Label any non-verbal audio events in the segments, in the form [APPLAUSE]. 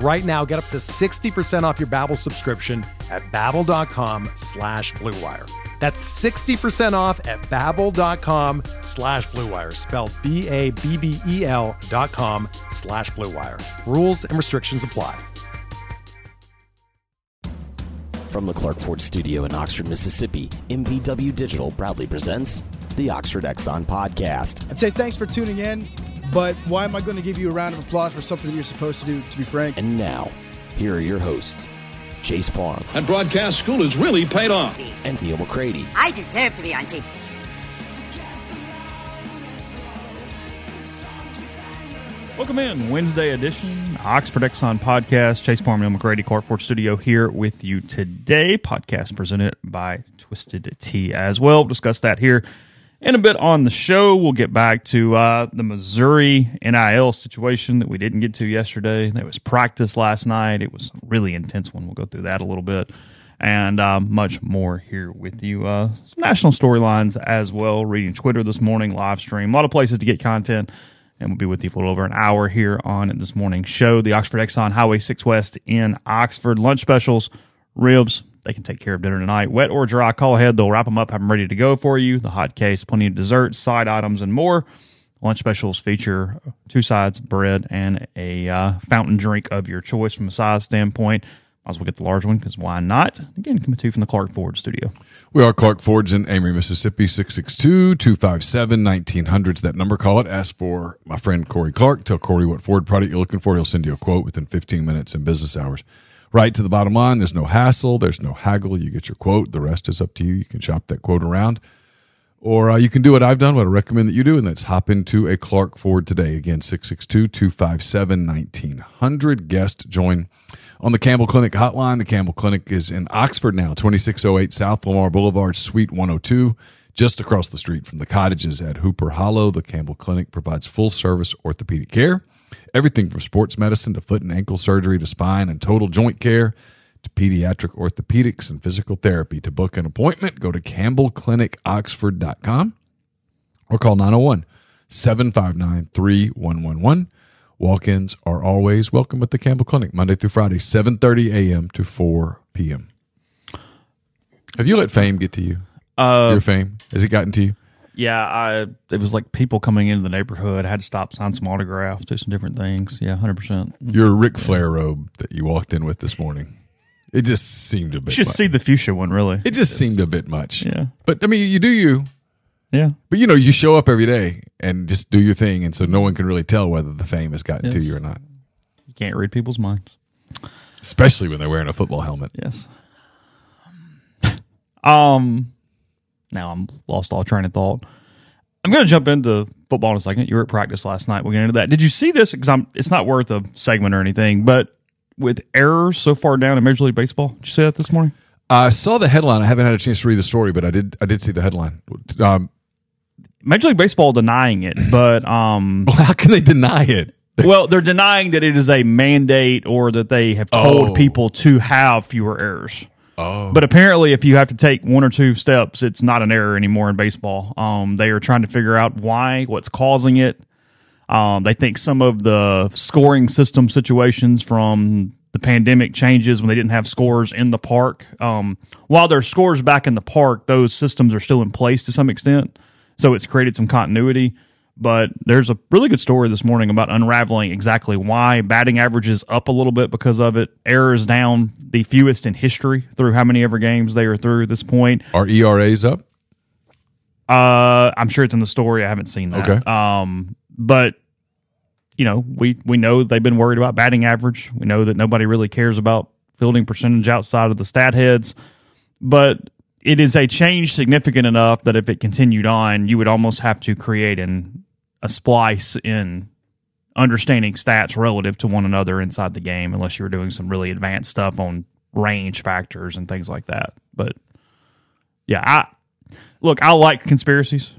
Right now, get up to 60% off your Babbel subscription at babbel.com slash bluewire. That's 60% off at babbel.com slash bluewire, spelled B-A-B-B-E-L dot com slash bluewire. Rules and restrictions apply. From the Clark Ford studio in Oxford, Mississippi, MBW Digital proudly presents the Oxford Exxon Podcast. I'd say thanks for tuning in, but why am I going to give you a round of applause for something that you're supposed to do, to be frank? And now, here are your hosts, Chase Parham. That broadcast school has really paid off. and Neal McCready. I deserve to be on TV. Welcome in, Wednesday edition, Oxford Exxon podcast. Chase Parham, Neal McCready, Clark Ford Studio here with you today. Podcast presented by Twisted Tea as well. We'll discuss that here in a bit on the show. We'll get back to uh, the Missouri NIL situation that we didn't get to yesterday. There was practice last night. It was a really intense one. We'll go through that a little bit and um, much more here with you. Uh, some national storylines as well. Reading Twitter this morning, live stream, a lot of places to get content. And we'll be with you for a little over an hour here on this morning's show. The Oxford Exxon Highway 6 West in Oxford. Lunch specials, ribs. They can take care of dinner tonight. Wet or dry, call ahead. They'll wrap them up, have them ready to go for you. The hot case, plenty of desserts, side items, and more. Lunch specials feature two sides, bread, and a uh, fountain drink of your choice from a size standpoint. Might as well get the large one because why not? Again, coming to you from the Clark Ford studio. We are Clark Fords in Amory, Mississippi, 662-257-1900's that number. Call it. Ask for my friend Corey Clark. Tell Corey what Ford product you're looking for. He'll send you a quote within 15 minutes in business hours. Right to the bottom line. There's no hassle. There's no haggle. You get your quote. The rest is up to you. You can shop that quote around. Or uh, you can do what I've done, what I recommend that you do, and that's hop into a Clark Ford today. Again, 662-257-1900. Guest join on the Campbell Clinic hotline. The Campbell Clinic is in Oxford now, 2608 South Lamar Boulevard, Suite 102, just across the street from the cottages at Hooper Hollow. The Campbell Clinic provides full service orthopedic care, everything from sports medicine to foot and ankle surgery to spine and total joint care to pediatric orthopedics and physical therapy. To book an appointment, go to campbellclinicoxford.com or call 901 759 3111. Walk-ins are always welcome at the Campbell Clinic, Monday through Friday, 7.30 a.m. to 4 p.m. Have you let fame get to you? Uh, Your fame? Has it gotten to you? Yeah, I it was like people coming into the neighborhood. I had to stop, sign some autographs, do some different things. Yeah, hundred percent. Your Ric Flair robe that you walked in with this morning. It just seemed a bit Just much. see the fuchsia one, really. it just seemed a bit much. Yeah. But I mean, you do you. Yeah, But you know, you show up every day and just do your thing, and so no one can really tell whether the fame has gotten to you or not. you can't read people's minds. Especially when they're wearing a football helmet. Yes. [LAUGHS] Um, now I'm lost all train of thought. I'm going to jump into football in a second. You were at practice last night. We'll get into that. Did you see this? Because I'm, it's not worth a segment or anything, but with errors so far down in Major League Baseball, did you see that this morning? I saw the headline. I haven't had a chance to read the story, but I did. I did see the headline. Um, Major League Baseball denying it, [LAUGHS] but um, how can they deny it? well, they're denying that it is a mandate or that they have told Oh. people to have fewer errors. Oh, But apparently, if you have to take one or two steps, it's not an error anymore in baseball. Um, they are trying to figure out why, what's causing it. Um, they think some of the scoring system situations from the pandemic changes when they didn't have scores in the park. Um, while there's scores back in the park, those systems are still in place to some extent. So it's created some continuity. But there's a really good story this morning about unraveling exactly why batting average is up a little bit because of it. Errors down the fewest in history through how many ever games they are through at this point. are ERAs up? Uh, I'm sure it's in the story. I haven't seen that. Okay. Um, but you know, we we know they've been worried about batting average. We know that nobody really cares about fielding percentage outside of the stat heads. But it is a change significant enough that if it continued on, you would almost have to create an a splice in understanding stats relative to one another inside the game, unless you were doing some really advanced stuff on range factors and things like that. But yeah, I look, I like conspiracies.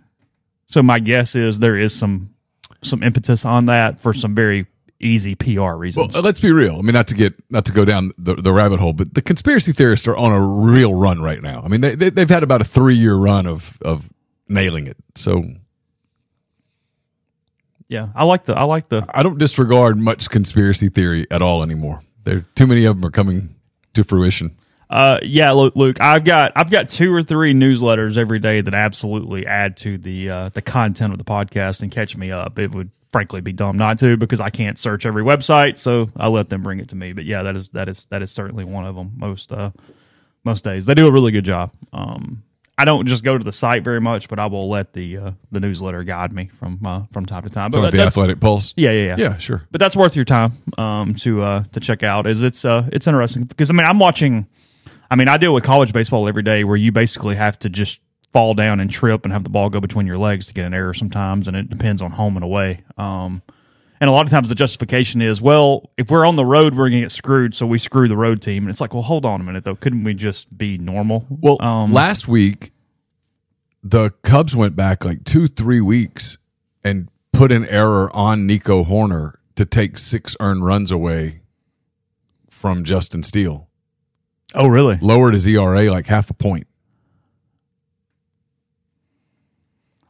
So my guess is there is some some impetus on that for some very easy PR reasons. uh, let's be real. I mean, not to get not to go down the, the rabbit hole, but the conspiracy theorists are on a real run right now. I mean, they, they they've had about a three year run of of nailing it. So yeah, I like the I like the I don't disregard much conspiracy theory at all anymore. There, too many of them are coming to fruition. Uh, yeah, Luke, Luke, I've got I've got two or three newsletters every day that absolutely add to the uh, the content of the podcast and catch me up. It would frankly be dumb not to because I can't search every website, so I let them bring it to me. But yeah, that is that is that is certainly one of them. Most uh, most days they do a really good job. Um, I don't just go to the site very much, but I will let the uh, the newsletter guide me from uh, from time to time. But So the Athletic Pulse. yeah, yeah, yeah, Yeah, sure. but that's worth your time um, to uh, to check out. Is it's uh, it's interesting because I mean I'm watching. I mean I deal with college baseball every day where you basically have to just fall down and trip and have the ball go between your legs to get an error sometimes, and it depends on home and away. Um, and a lot of times the justification is, well, if we're on the road, we're going to get screwed, so we screw the road team. And it's like, well, hold on a minute though, couldn't we just be normal? Well, um, last week the Cubs went back like two, three weeks and put an error on Nico Hoerner to take six earned runs away from Justin Steele. oh really? Lowered his ERA like half a point.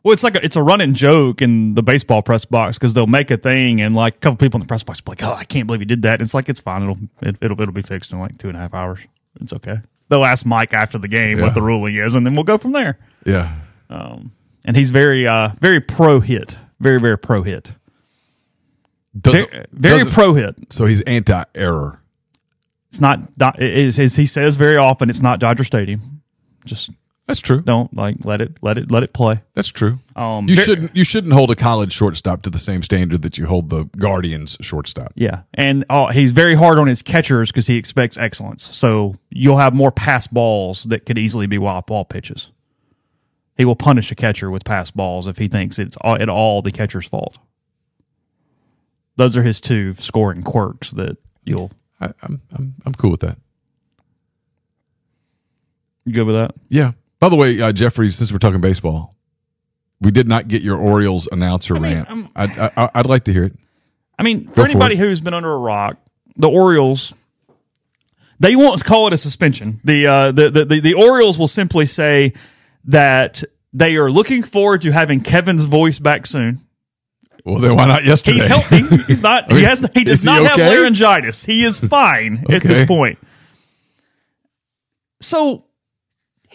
Well, it's like a, it's a running joke in the baseball press box because they'll make a thing and like a couple people in the press box will be like, "Oh, I can't believe he did that." And it's like it's fine. It'll it, it'll it'll be fixed in like two and a half hours. It's okay. They'll ask Mike after the game Yeah. what the ruling is, and then we'll go from there. Yeah. And he's very uh very pro hit, very very pro hit, Doesn't, very, very pro hit. So he's anti error. It's not it is as he says very often. It's not Dodger Stadium. Just That's true. don't like let it let it let it play. That's true. Um, you shouldn't you shouldn't hold a college shortstop to the same standard that you hold the Guardians shortstop. Yeah, and uh, he's very hard on his catchers because he expects excellence. So you'll have more pass balls that could easily be wild ball pitches. He will punish a catcher with pass balls if he thinks it's all, at all the catcher's fault. Those are his two scoring quirks that you'll I, I'm I'm I'm cool with that. you good with that. Yeah. By the way, uh, Jeffrey, since we're talking baseball, we did not get your Orioles announcer mean, rant. I'm- I'd, I, I'd like to hear it. I mean, for for anybody it. who's been under a rock, the Orioles they won't call it a suspension. The, uh, the, the the the Orioles will simply say that they are looking forward to having Kevin's voice back soon. Well, then why not yesterday? He's healthy. He's not. I he mean, [LAUGHS] has. He does he not have laryngitis. He is fine at this point. So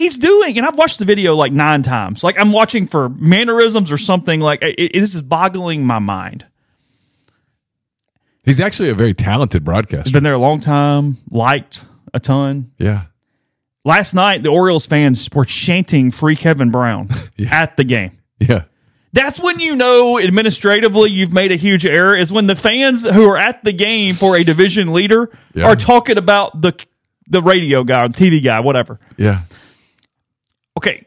he's doing, and I've watched the video like nine times. Like I'm watching for mannerisms or something. Like it, it- this is boggling my mind. He's actually a very talented broadcaster. He's been there a long time. Liked a ton. yeah. Last night, the Orioles fans were chanting "Free Kevin Brown" [LAUGHS] at the game. Yeah. That's when you know administratively you've made a huge error. Is when the fans who are at the game for a division leader Yeah. are talking about the the radio guy the TV guy, whatever. Yeah. Okay,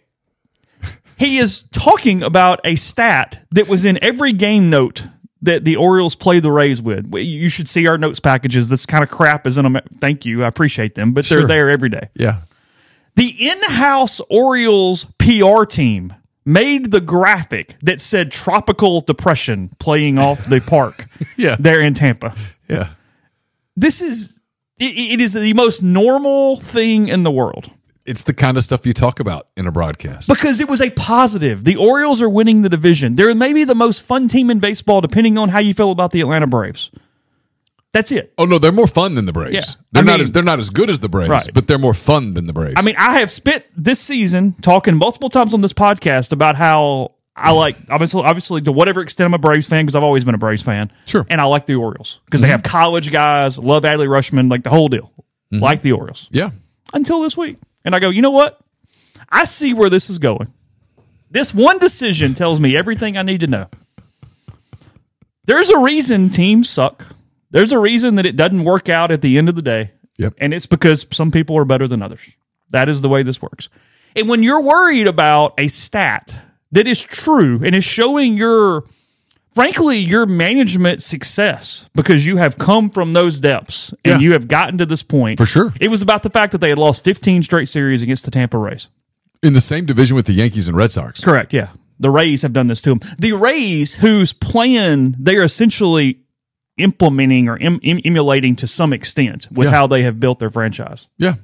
he is talking about a stat that was in every game note that the Orioles play the Rays with. You should see our notes packages. This kind of crap is in them. Thank you, I appreciate them, but they're there every day. Yeah. The in-house Orioles PR team made the graphic that said tropical depression playing off the park [LAUGHS] Yeah. there in Tampa. Yeah. This is it, it is the most normal thing in the world It's the kind of stuff you talk about in a broadcast. because it was a positive. The Orioles are winning the division. They're maybe the most fun team in baseball depending on how you feel about the Atlanta Braves. That's it. oh no, they're more fun than the Braves. Yeah. They're I not mean- as they're not as good as the Braves, Right. but they're more fun than the Braves. I mean, I have spent this season talking multiple times on this podcast about how I like obviously, obviously to whatever extent I'm a Braves fan because I've always been a Braves fan. Sure. Mm-hmm. and I like the Orioles because they have college guys, love Adley Rutschman, like the whole deal. Mm-hmm. Like the Orioles yeah. until this week, and I go, you know what? I see where this is going. This one decision tells me everything I need to know. There's a reason teams suck. There's a reason that it doesn't work out at the end of the day. Yep. And it's because some people are better than others. That is the way this works. And when you're worried about a stat that is true and is showing your, frankly, your management success because you have come from those depths and Yeah. you have gotten to this point. For sure. It was about the fact that they had lost 15 straight series against the Tampa Rays. In the same division with the Yankees and Red Sox. Correct. Yeah. The Rays have done this to them. The Rays, whose plan they're essentially implementing or em- em- emulating to some extent with Yeah. how they have built their franchise. Yeah.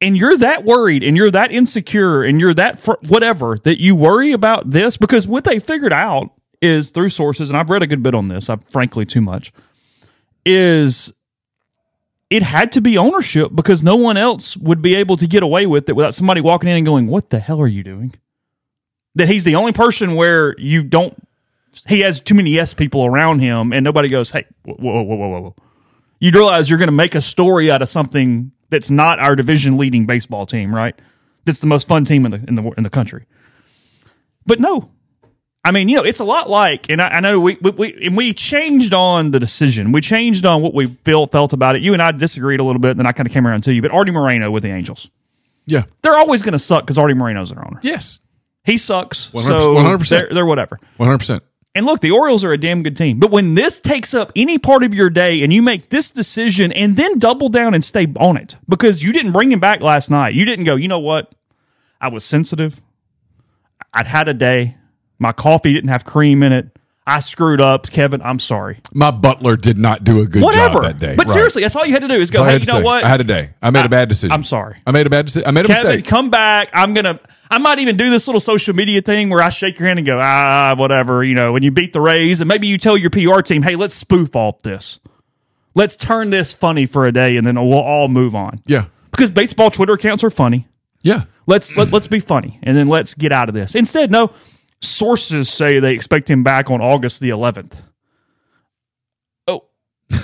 And you're that worried and you're that insecure and you're that fr- whatever that you worry about this because what they figured out is through sources, and I've read a good bit on this, I frankly too much, is it had to be ownership because no one else would be able to get away with it without somebody walking in and going, What the hell are you doing? That he's the only person where you don't, he has too many yes people around him and nobody goes, Hey, whoa, whoa, whoa, whoa, whoa. You realize you're going to make a story out of something that's not our division leading baseball team, right? That's the most fun team in the, in the, in the country. But no, I mean, you know, it's a lot like, and I, I know we, we, we and we changed on the decision. We changed on what we felt felt about it. You and I disagreed a little bit, and then I kind of came around to you. But Artie Moreno with the Angels, Yeah. they're always going to suck because Artie Moreno's their owner. Yes. He sucks, 100%, so 100%. they're, they're whatever. 100%. And look, the Orioles are a damn good team. But when this takes up any part of your day and you make this decision and then double down and stay on it because you didn't bring him back last night, you didn't go, you know what? I was sensitive. I'd had a day. My coffee didn't have cream in it. I screwed up. Kevin, I'm sorry. My butler did not do a good Whatever. job that day. But Right. seriously, that's all you had to do is go, hey, you know say. what? I had a day. I made a I- bad decision. I'm sorry. I made a bad decision. I made a Kevin, mistake. come back. I'm gonna. I might even do this little social media thing where I shake your hand and go, ah, whatever. You know, when you beat the Rays, and maybe you tell your PR team, hey, let's spoof off this. Let's turn this funny for a day, and then we'll all move on. Yeah. Because baseball Twitter accounts are funny. Yeah. Let's let, let's be funny, and then let's get out of this. Instead, no. Sources say they expect him back on August the 11th. Oh, [LAUGHS]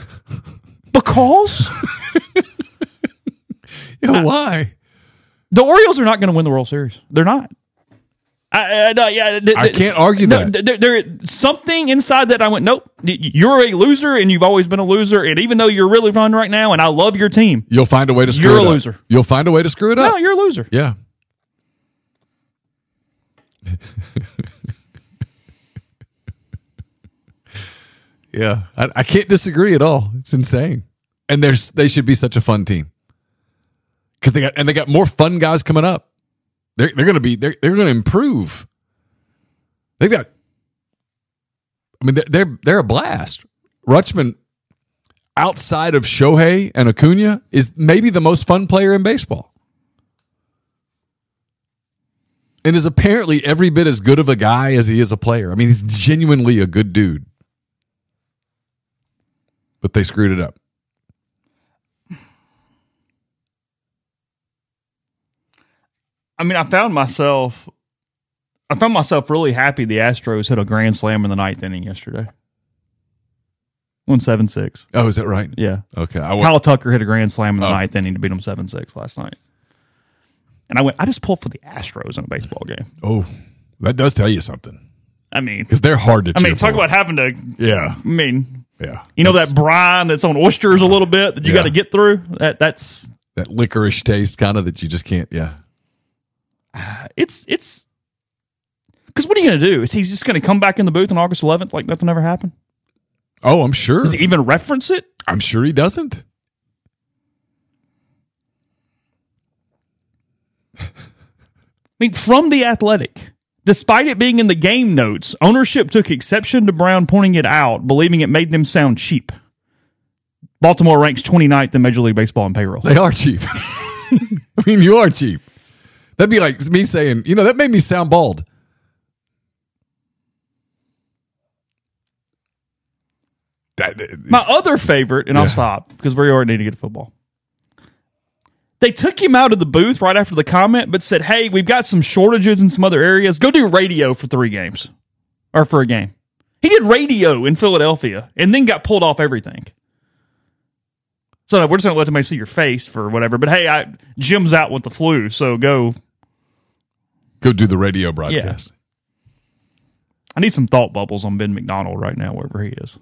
because [LAUGHS] Yeah. Why? the Orioles are not going to win the World Series. They're not. I, I, no, yeah, th- I can't argue no, that. th- There, something inside that I went, nope. You're a loser, and you've always been a loser. And even though you're really fun right now, and I love your team, You'll find a way to screw You're it a loser. You'll find a way to screw it up. no, you're a loser. Yeah. [LAUGHS] yeah. I, I can't disagree at all. It's insane. And there's they should be such a fun team. Cuz they got and they got more fun guys coming up. They're they're to be they're they're to improve. They've got I mean they're they're, they're a blast. Rutschman outside of Shohei and Acuna is maybe the most fun player in baseball. And is apparently every bit as good of a guy as he is a player. I mean, he's genuinely a good dude. But they screwed it up. I mean, I found myself, I found myself really happy the Astros hit a grand slam in the ninth inning yesterday. One seven six. Oh, is that right? Yeah. Okay. I went, Kyle Tucker hit a grand slam in the Oh. ninth inning to beat them seven six last night. And I went, I just pulled for the Astros in a baseball game. oh, that does tell you something I mean, because they're hard to. I mean, talk for. about having to. yeah, I mean, yeah. you know that brine that's on oysters a little bit that you Yeah. got to get through. That that's that licorice taste, kind of that you just can't. Yeah, [SIGHS] it's it's because what are you going to do? Is he just going to come back in the booth on August 11th like nothing ever happened? Oh, I'm sure. Does he even reference it? I'm sure he doesn't. I mean, from the Athletic. Despite it being in the game notes, ownership took exception to Brown pointing it out, believing it made them sound cheap. Baltimore ranks 29th in Major League Baseball in payroll. They are cheap. [LAUGHS] I mean, you are cheap. That'd be like me saying, you know, that made me sound bald. That, My other favorite, and I'll stop because we already need to get to football. They took him out of the booth right after the comment, but said, "Hey, we've got some shortages in some other areas. Go do radio for three games, or for a game." He did radio in Philadelphia, and then got pulled off everything. So we're just gonna let somebody see your face for whatever. But hey, I, Jim's out with the flu, so go. go do the radio broadcast. I need some thought bubbles on Ben McDonald right now, wherever he is.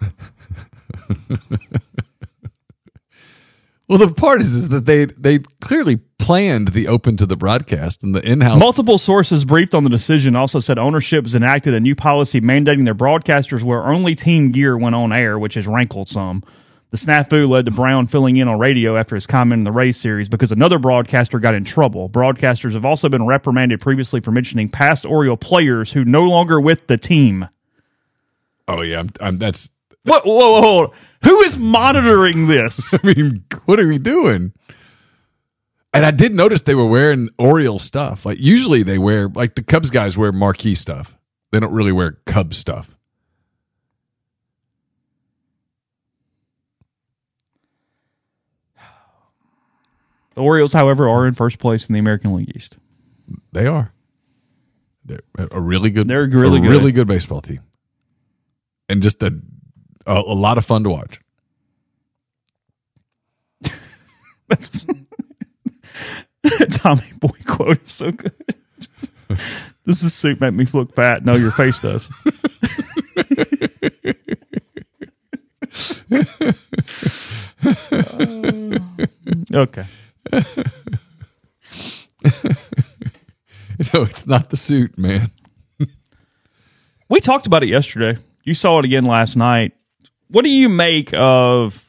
[LAUGHS] Well, the part is, is that they they clearly planned the open to the broadcast and the in house. Multiple sources briefed on the decision also said ownership has enacted a new policy mandating their broadcasters wear only team gear when on air, which has rankled some. The snafu led to Brown filling in on radio after his comment in the Rays series because another broadcaster got in trouble. Broadcasters have also been reprimanded previously for mentioning past Oriole players who no longer with the team. oh yeah, I'm, I'm, that's. What? Whoa, whoa, whoa. Who is monitoring this? [LAUGHS] I mean, what are we doing? And I did notice they were wearing Oriole stuff. Like usually they wear like the Cubs guys wear marquee stuff. They don't really wear Cubs stuff. The Orioles, however, are in first place in the American League East. They are. They're a really good. They're really a good. really good baseball team, and just a a, a lot of fun to watch. That's [LAUGHS] Tommy Boy quote is so good. Does this suit make me look fat? No, your face does. [LAUGHS] okay. [LAUGHS] No, it's not the suit, man. We talked about it yesterday. You saw it again last night. What do you make of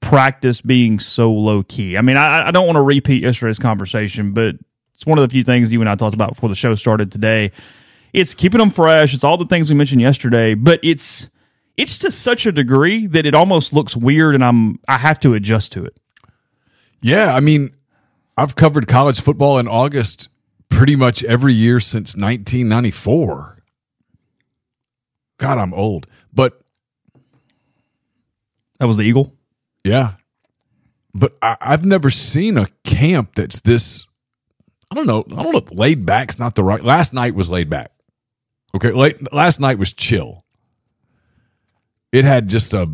practice being so low key? I mean, I, I don't want to repeat yesterday's conversation, but it's one of the few things you and I talked about before the show started today. It's keeping them fresh. It's all the things we mentioned yesterday, but it's it's to such a degree that it almost looks weird, and I'm I have to adjust to it. Yeah, I mean, I've covered college football in August pretty much every year since 1994. God, I'm old. But That was the Eagle. yeah, but I, I've never seen a camp that's this. I don't know. I don't know. Laid back's not the right. Last night was laid back. Okay, late, last night was chill. It had just a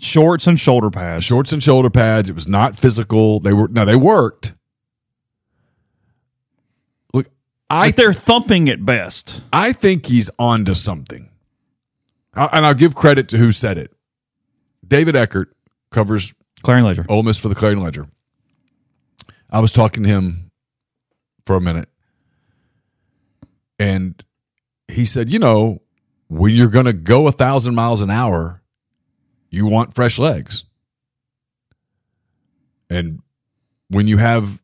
Shorts and shoulder pads. shorts and shoulder pads. It was not physical. They were now they worked. Look, I But they're thumping at best. I think he's onto something. I- And I'll give credit to who said it. David Eckert covers Clarion Ledger. Ole Miss for the Clarion Ledger. I was talking to him for a minute, and he said, "You know, when you're going to go a thousand miles an hour, you want fresh legs, and when you have."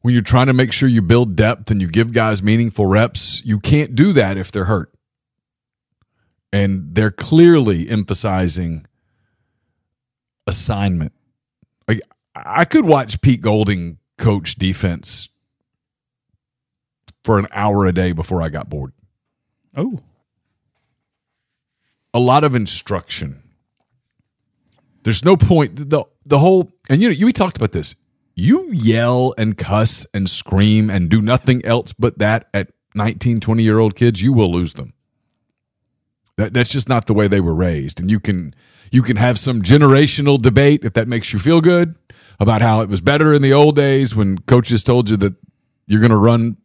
When you're trying to make sure you build depth and you give guys meaningful reps, you can't do that if they're hurt. And they're clearly emphasizing assignment. Like I could watch Pete Golding coach defense for an hour a day before I got bored. Oh. A lot of instruction. There's no point the the whole and you know you we talked about this. You yell and cuss and scream and do nothing else but that at 19, 20 year old kids, you will lose them. That, that's just not the way they were raised. And you can you can have some generational debate if that makes you feel good about how it was better in the old days when coaches told you that you're going to run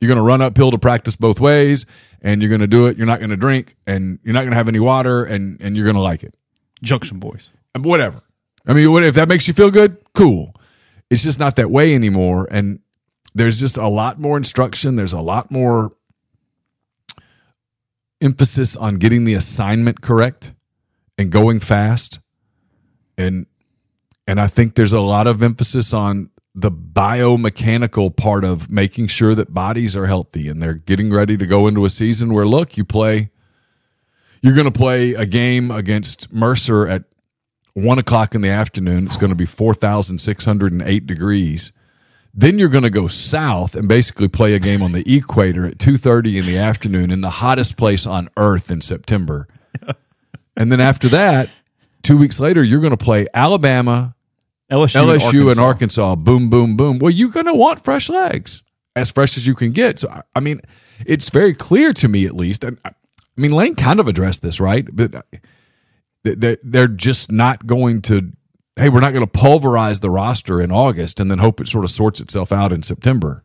you're going to run uphill to practice both ways and you're going to do it. You're not going to drink and you're not going to have any water and and you're going to like it. Junction Boys. Whatever. I mean, what if that makes you feel good? Cool. It's just not that way anymore and there's just a lot more instruction, there's a lot more emphasis on getting the assignment correct and going fast. And and I think there's a lot of emphasis on the biomechanical part of making sure that bodies are healthy and they're getting ready to go into a season where look you play you're going to play a game against Mercer at one o'clock in the afternoon. It's going to be 4608 degrees then you're going to go south and basically play a game on the equator at 2.30 in the afternoon in the hottest place on earth in september. And then after that two weeks later you're going to play alabama LSU, lsu and Arkansas. arkansas. Boom boom boom. Well you're going to want fresh legs as fresh as you can get. So I- mean it's very clear to me at least and i I mean lane kind of addressed this right? But uh, they're just not going to hey we're not going to pulverize the roster in august and then hope it sort of sorts itself out in september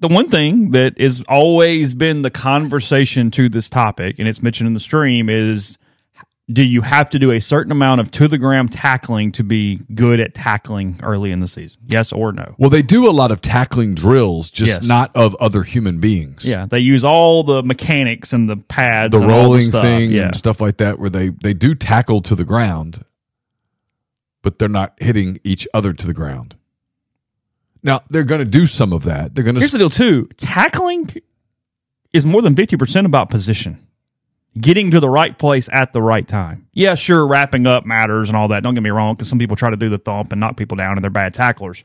the one thing that has always been the conversation to this topic, and it's mentioned in the stream, is do you have to do a certain amount of to the gram tackling to be good at tackling early in the season? Yes or no? Well, they do a lot of tackling drills, just Yes. not of other human beings. Yeah, they use all the mechanics and the pads, the and all rolling stuff. thing Yeah, and stuff like that, where they they do tackle to the ground, but they're not hitting each other to the ground. Now they're going to do some of that. They're going to. Here's the deal, too. Tackling is more than 50% about position. Getting to the right place at the right time. Yeah, sure, wrapping up matters and all that. Don't get me wrong, because some people try to do the thump and knock people down and they're bad tacklers.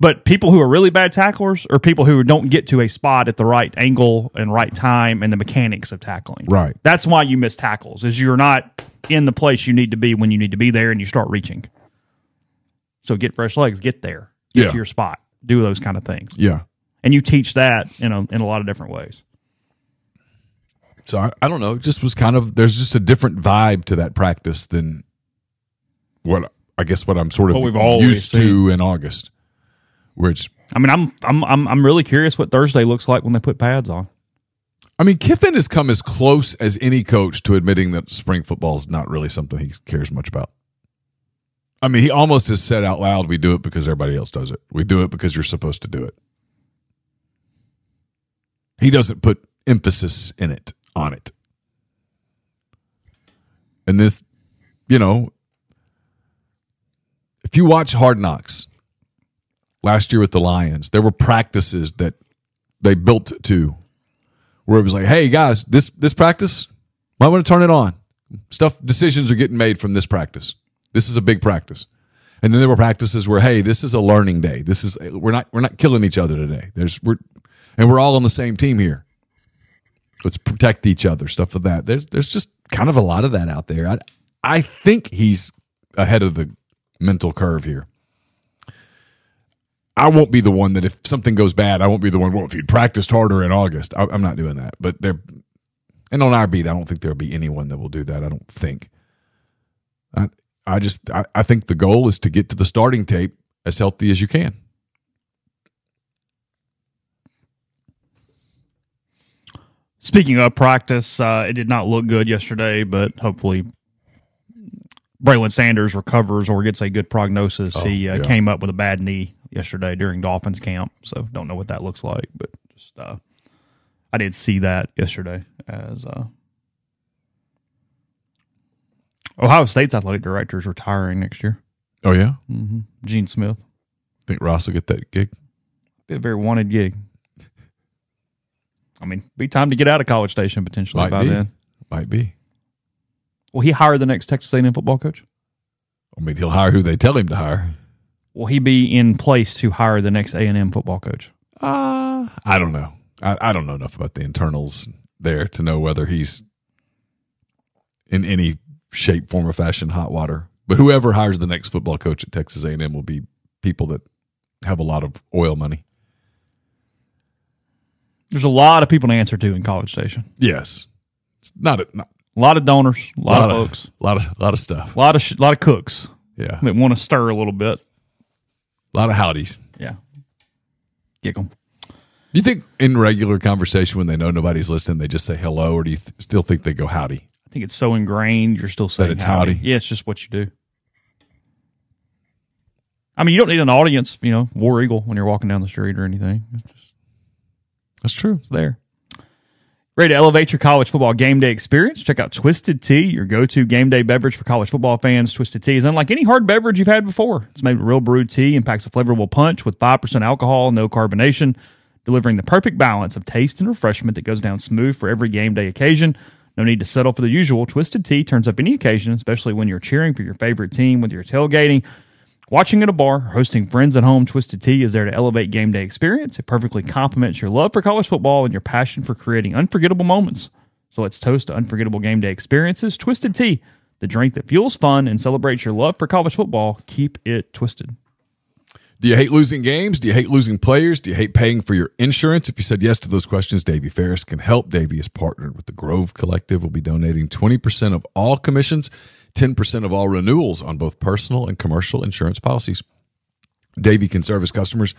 But people who are really bad tacklers are people who don't get to a spot at the right angle and right time and the mechanics of tackling. Right. That's why you miss tackles, is you're not in the place you need to be when you need to be there and you start reaching. So get fresh legs, get there, get Yeah. to your spot, do those kind of things yeah. and you teach that in a in a lot of different ways. So I, I don't know. It just was kind of there's just a different vibe to that practice than what I guess what I'm sort of used to in August, where it's. I mean, I'm I'm I'm I'm really curious what Thursday looks like when they put pads on. I mean, Kiffin has come as close as any coach to admitting that spring football is not really something he cares much about. I mean, he almost has said out loud, "We do it because everybody else does it. We do it because you're supposed to do it." He doesn't put emphasis in it on it. And this, you know, if you watch Hard Knocks last year with the Lions, there were practices that they built to where it was like, "Hey guys, this this practice, might want to turn it on. Stuff decisions are getting made from this practice. This is a big practice." And then there were practices where, "Hey, this is a learning day. This is we're not we're not killing each other today. There's we're and we're all on the same team here. Let's protect each other. Stuff of that. There's there's just kind of a lot of that out there. I I think he's ahead of the mental curve here. I won't be the one that if something goes bad, I won't be the one. Well, if you'd practiced harder in August, I, I'm not doing that. But there, and on our beat, I don't think there'll be anyone that will do that. I don't think. I, I just, I, I think the goal is to get to the starting tape as healthy as you can. Speaking of practice, uh, it did not look good yesterday, but hopefully Braylon Sanders recovers or gets a good prognosis. he uh, yeah. came up with a bad knee yesterday during Dolphins camp, so don't know what that looks like, but just uh, I did see that yesterday as uh, Ohio State's athletic director is retiring next year. Oh yeah, Gene Smith, think Ross will get that gig. be a very wanted gig. I mean, be time to get out of College Station potentially Might by be, then. might be. Will he hire the next Texas A&M football coach? I mean, he'll hire who they tell him to hire. Will he be in place to hire the next A&M football coach? Uh, I don't know. I, I don't know enough about the internals there to know whether he's in any shape, form, or fashion hot water. But whoever hires the next football coach at Texas A&M will be people that have a lot of oil money. There's a lot of people to answer to in College Station. Yes, it's not a, not A lot of donors, a lot, of folks, a lot of lot of stuff. a lot of sh- lot of cooks Yeah, that want to stir a little bit. A lot of howdies. Yeah, them. Do you think in regular conversation when they know nobody's listening, they just say hello, or do you th- still think they go howdy? I think it's so ingrained. You're still saying it's howdy. howdy? Yeah, it's just what you do. I mean, you don't need an audience, you know, War Eagle when you're walking down the street or anything. It's just That's true. it's there. Ready to elevate your college football game day experience? Check out Twisted Tea, your go-to game day beverage for college football fans. Twisted Tea is unlike any hard beverage you've had before. It's made with real brewed tea and packs a flavorful punch with 5% alcohol, no carbonation, delivering the perfect balance of taste and refreshment that goes down smooth for every game day occasion. No need to settle for the usual. Twisted Tea turns up any occasion, especially when you're cheering for your favorite team, whether you're tailgating, Watching at a bar, hosting friends at home, Twisted Tea is there to elevate game day experience. It perfectly complements your love for college football and your passion for creating unforgettable moments. So let's toast to unforgettable game day experiences. Twisted Tea, the drink that fuels fun and celebrates your love for college football. Keep it twisted. Do you hate losing games? Do you hate losing players? Do you hate paying for your insurance? If you said yes to those questions, Davey Ferris can help. Davey is partnered with the Grove Collective. We'll be donating 20% of all commissions, 10% of all renewals on both personal and commercial insurance policies. Davey can service customers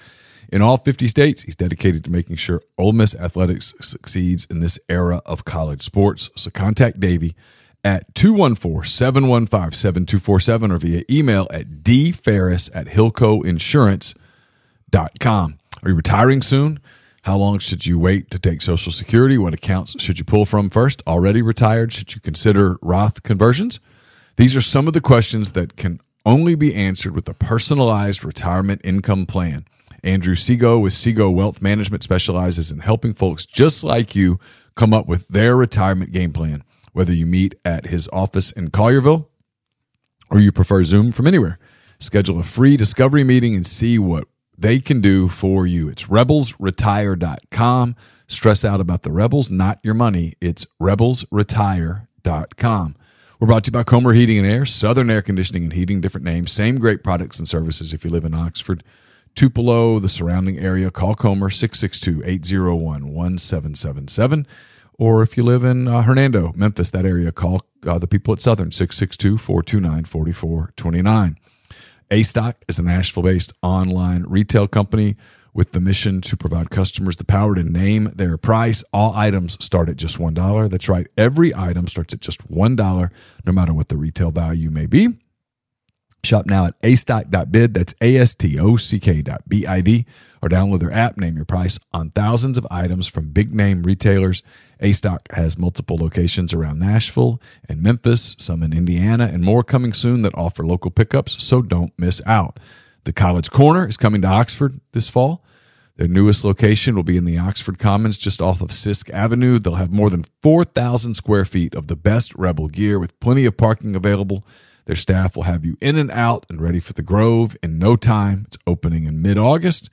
In all 50 states, he's dedicated to making sure Ole Miss athletics succeeds in this era of college sports. So contact Davey at 214-715-7247 or via email at dferris at hillcoinsurance.com. Are you retiring soon? How long should you wait to take Social Security? What accounts should you pull from first? Already retired? Should you consider Roth conversions? These are some of the questions that can only be answered with a personalized retirement income plan. Andrew Sego with Sego Wealth Management specializes in helping folks just like you come up with their retirement game plan, whether you meet at his office in Collierville or you prefer Zoom from anywhere. Schedule a free discovery meeting and see what they can do for you. It's rebelsretire.com. Stress out about the rebels, not your money. It's rebelsretire.com. We're brought to you by Comer Heating and Air, Southern Air Conditioning and Heating, different names, same great products and services if you live in Oxford. Tupelo, the surrounding area, call Comer 662 801 1777. Or if you live in uh, Hernando, Memphis, that area, call uh, the people at Southern 662 429 4429. A Stock is a Nashville based online retail company with the mission to provide customers the power to name their price. All items start at just $1. That's right. Every item starts at just $1, no matter what the retail value may be. Shop now at astock.bid. That's A-S-T-O-C-K dot B-I-D. Or download their app, name your price on thousands of items from big name retailers. A-Stock has multiple locations around Nashville and Memphis, some in Indiana, and more coming soon that offer local pickups, so don't miss out. The College Corner is coming to Oxford this fall. Their newest location will be in the Oxford Commons, just off of Sisk Avenue. They'll have more than 4,000 square feet of the best Rebel gear with plenty of parking available. Their staff will have you in and out and ready for the Grove in no time. It's opening in mid August.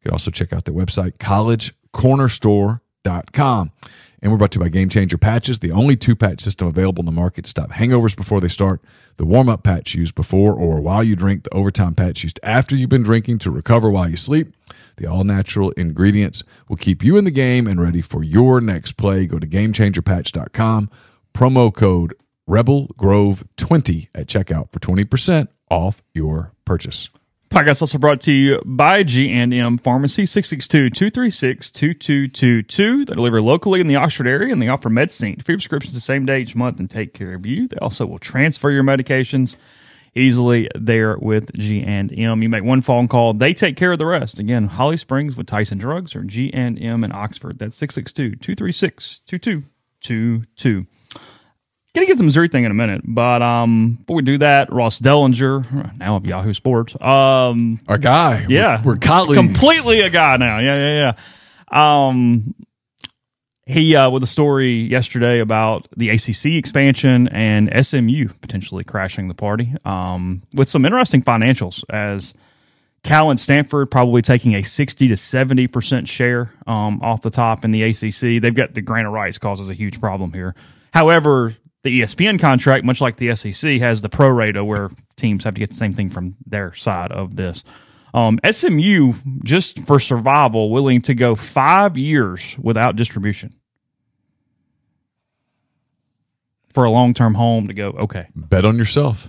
You can also check out their website, collegecornerstore.com. And we're brought to you by Game Changer Patches, the only two patch system available in the market to stop hangovers before they start. The warm up patch used before or while you drink, the overtime patch used after you've been drinking to recover while you sleep. The all natural ingredients will keep you in the game and ready for your next play. Go to GameChangerPatch.com, promo code Rebel Grove 20 at checkout for 20% off your purchase. Podcast also brought to you by G&M Pharmacy, 662-236-2222. They deliver locally in the Oxford area, and they offer medicine. Free prescriptions the same day each month and take care of you. They also will transfer your medications easily there with G&M. You make one phone call, they take care of the rest. Again, Holly Springs with Tyson Drugs or G&M in Oxford. That's 662-236-2222. Gonna get the Missouri thing in a minute, but um, before we do that, Ross Dellenger, now of Yahoo Sports, um, Our guy. yeah, We're, we're colleagues. completely a guy now. Yeah, yeah, yeah. Um, he uh, with a story yesterday about the ACC expansion and SMU potentially crashing the party. Um, with some interesting financials as Cal and Stanford probably taking a sixty to seventy percent share um, off the top in the ACC. They've got the grant of rights causes a huge problem here. However, the ESPN contract, much like the SEC, has the pro rata where teams have to get the same thing from their side of this. Um, SMU, just for survival, willing to go five years without distribution for a long term home to go, okay. Bet on yourself.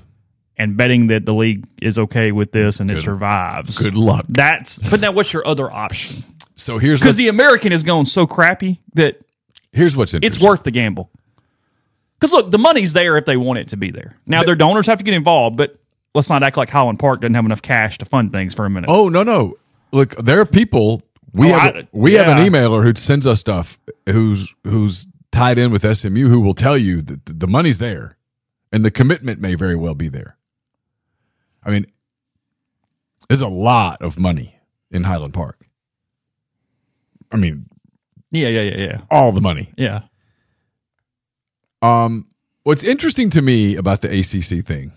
And betting that the league is okay with this and it survives. Good luck. That's, but now what's your other option? So here's Because the American is going so crappy that here's what's interesting. it's worth the gamble. Because look, the money's there if they want it to be there. Now their donors have to get involved, but let's not act like Highland Park doesn't have enough cash to fund things for a minute. Oh no no! Look, there are people. We Oh, have I- we have an emailer who sends us stuff who's who's tied in with SMU who will tell you that the money's there, and the commitment may very well be there. I mean, there's a lot of money in Highland Park. I mean, yeah, yeah, yeah, yeah, all the money. yeah. Um, what's interesting to me about the ACC thing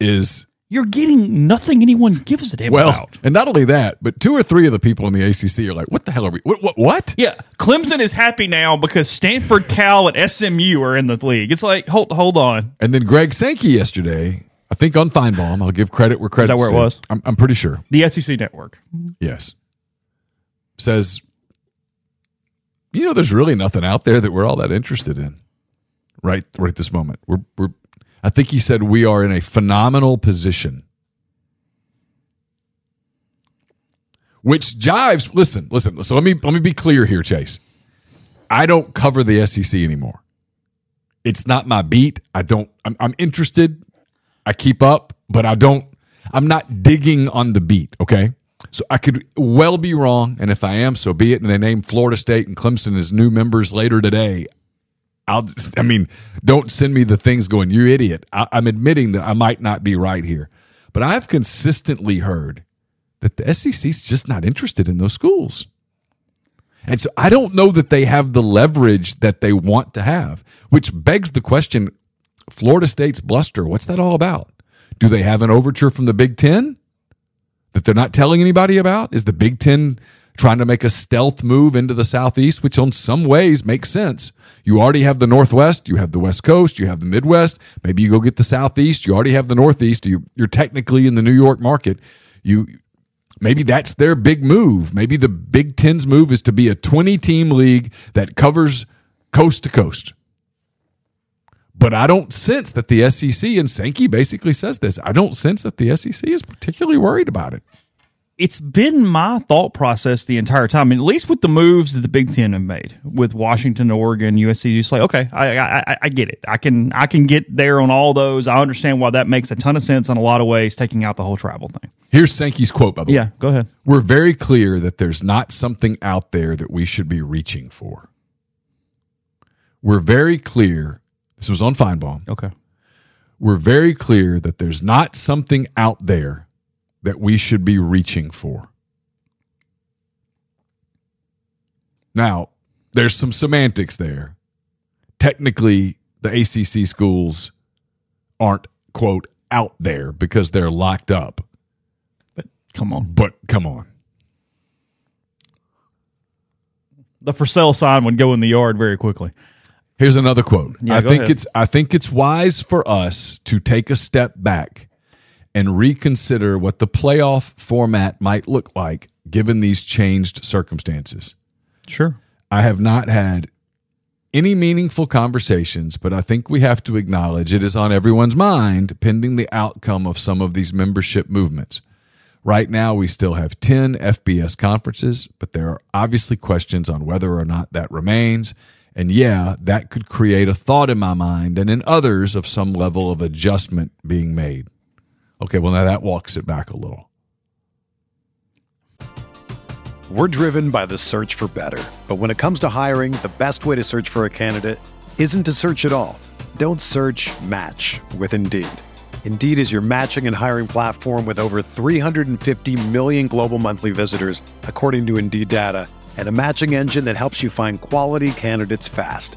is You're getting nothing anyone gives a damn well, about. and not only that, but two or three of the people in the ACC are like, "What the hell are we? What? What? what? Yeah, Clemson is happy now because Stanford, [LAUGHS] Cal, and SMU are in the league. It's like hold hold on. And then Greg Sankey yesterday, I think on Finebaum, I'll give credit where credit. Is that where it was? I'm, I'm pretty sure. The SEC network. Yes. Says, you know, there's really nothing out there that we're all that interested in, right? Right this moment, we're we're. I think he said we are in a phenomenal position. which jives. Listen, listen. So let me let me be clear here, Chase. I don't cover the SEC anymore. It's not my beat. I don't. I'm, I'm interested. I keep up, but I don't. I'm not digging on the beat. Okay. So I could well be wrong, and if I am, so be it. And they name Florida State and Clemson as new members later today. I'll just, I mean, don't send me the things going, you idiot. I, I'm admitting that I might not be right here. But I've consistently heard that the SEC's just not interested in those schools. And so I don't know that they have the leverage that they want to have, which begs the question Florida State's bluster, what's that all about? Do they have an overture from the Big Ten that they're not telling anybody about? Is the Big Ten trying to make a stealth move into the Southeast, which in some ways makes sense? You already have the Northwest, you have the West Coast, you have the Midwest. Maybe you go get the Southeast, you already have the Northeast. You, you're technically in the New York market. You Maybe that's their big move. Maybe the Big Ten's move is to be a 20 team league that covers coast to coast. But I don't sense that the SEC, and Sankey basically says this, I don't sense that the SEC is particularly worried about it. It's been my thought process the entire time, and at least with the moves that the Big Ten have made with Washington, Oregon, USC. Just like, okay, I, I I get it. I can I can get there on all those. I understand why that makes a ton of sense in a lot of ways, taking out the whole travel thing. Here's Sankey's quote, by the Yeah, way. Yeah, go ahead. We're very clear that there's not something out there that we should be reaching for. We're very clear. This was on Finebaum. Okay. We're very clear that there's not something out there that we should be reaching for. Now, there's some semantics there. Technically, the ACC schools aren't, quote, out there because they're locked up. But come on. But come on. The for sale sign would go in the yard very quickly. Here's another quote. Yeah, I think ahead. it's I think it's wise for us to take a step back and reconsider what the playoff format might look like given these changed circumstances. Sure. I have not had any meaningful conversations, but I think we have to acknowledge it is on everyone's mind pending the outcome of some of these membership movements. Right now, we still have 10 FBS conferences, but there are obviously questions on whether or not that remains. And yeah, that could create a thought in my mind and in others of some level of adjustment being made. Okay, well, now that walks it back a little. We're driven by the search for better. But when it comes to hiring, the best way to search for a candidate isn't to search at all. Don't search match with Indeed. Indeed is your matching and hiring platform with over 350 million global monthly visitors, according to Indeed data, and a matching engine that helps you find quality candidates fast.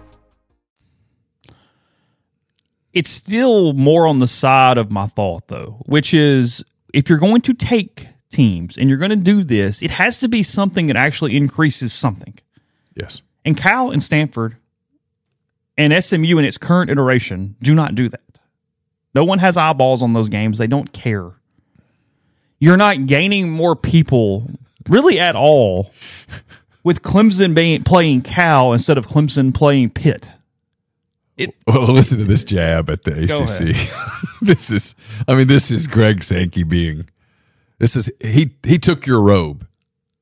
It's still more on the side of my thought though, which is if you're going to take teams and you're going to do this, it has to be something that actually increases something. Yes. And Cal and Stanford and SMU in its current iteration do not do that. No one has eyeballs on those games. They don't care. You're not gaining more people really at all with Clemson being, playing Cal instead of Clemson playing Pitt. Well, listen to this jab at the ACC. [LAUGHS] this is, I mean, this is Greg Sankey being. This is he. He took your robe.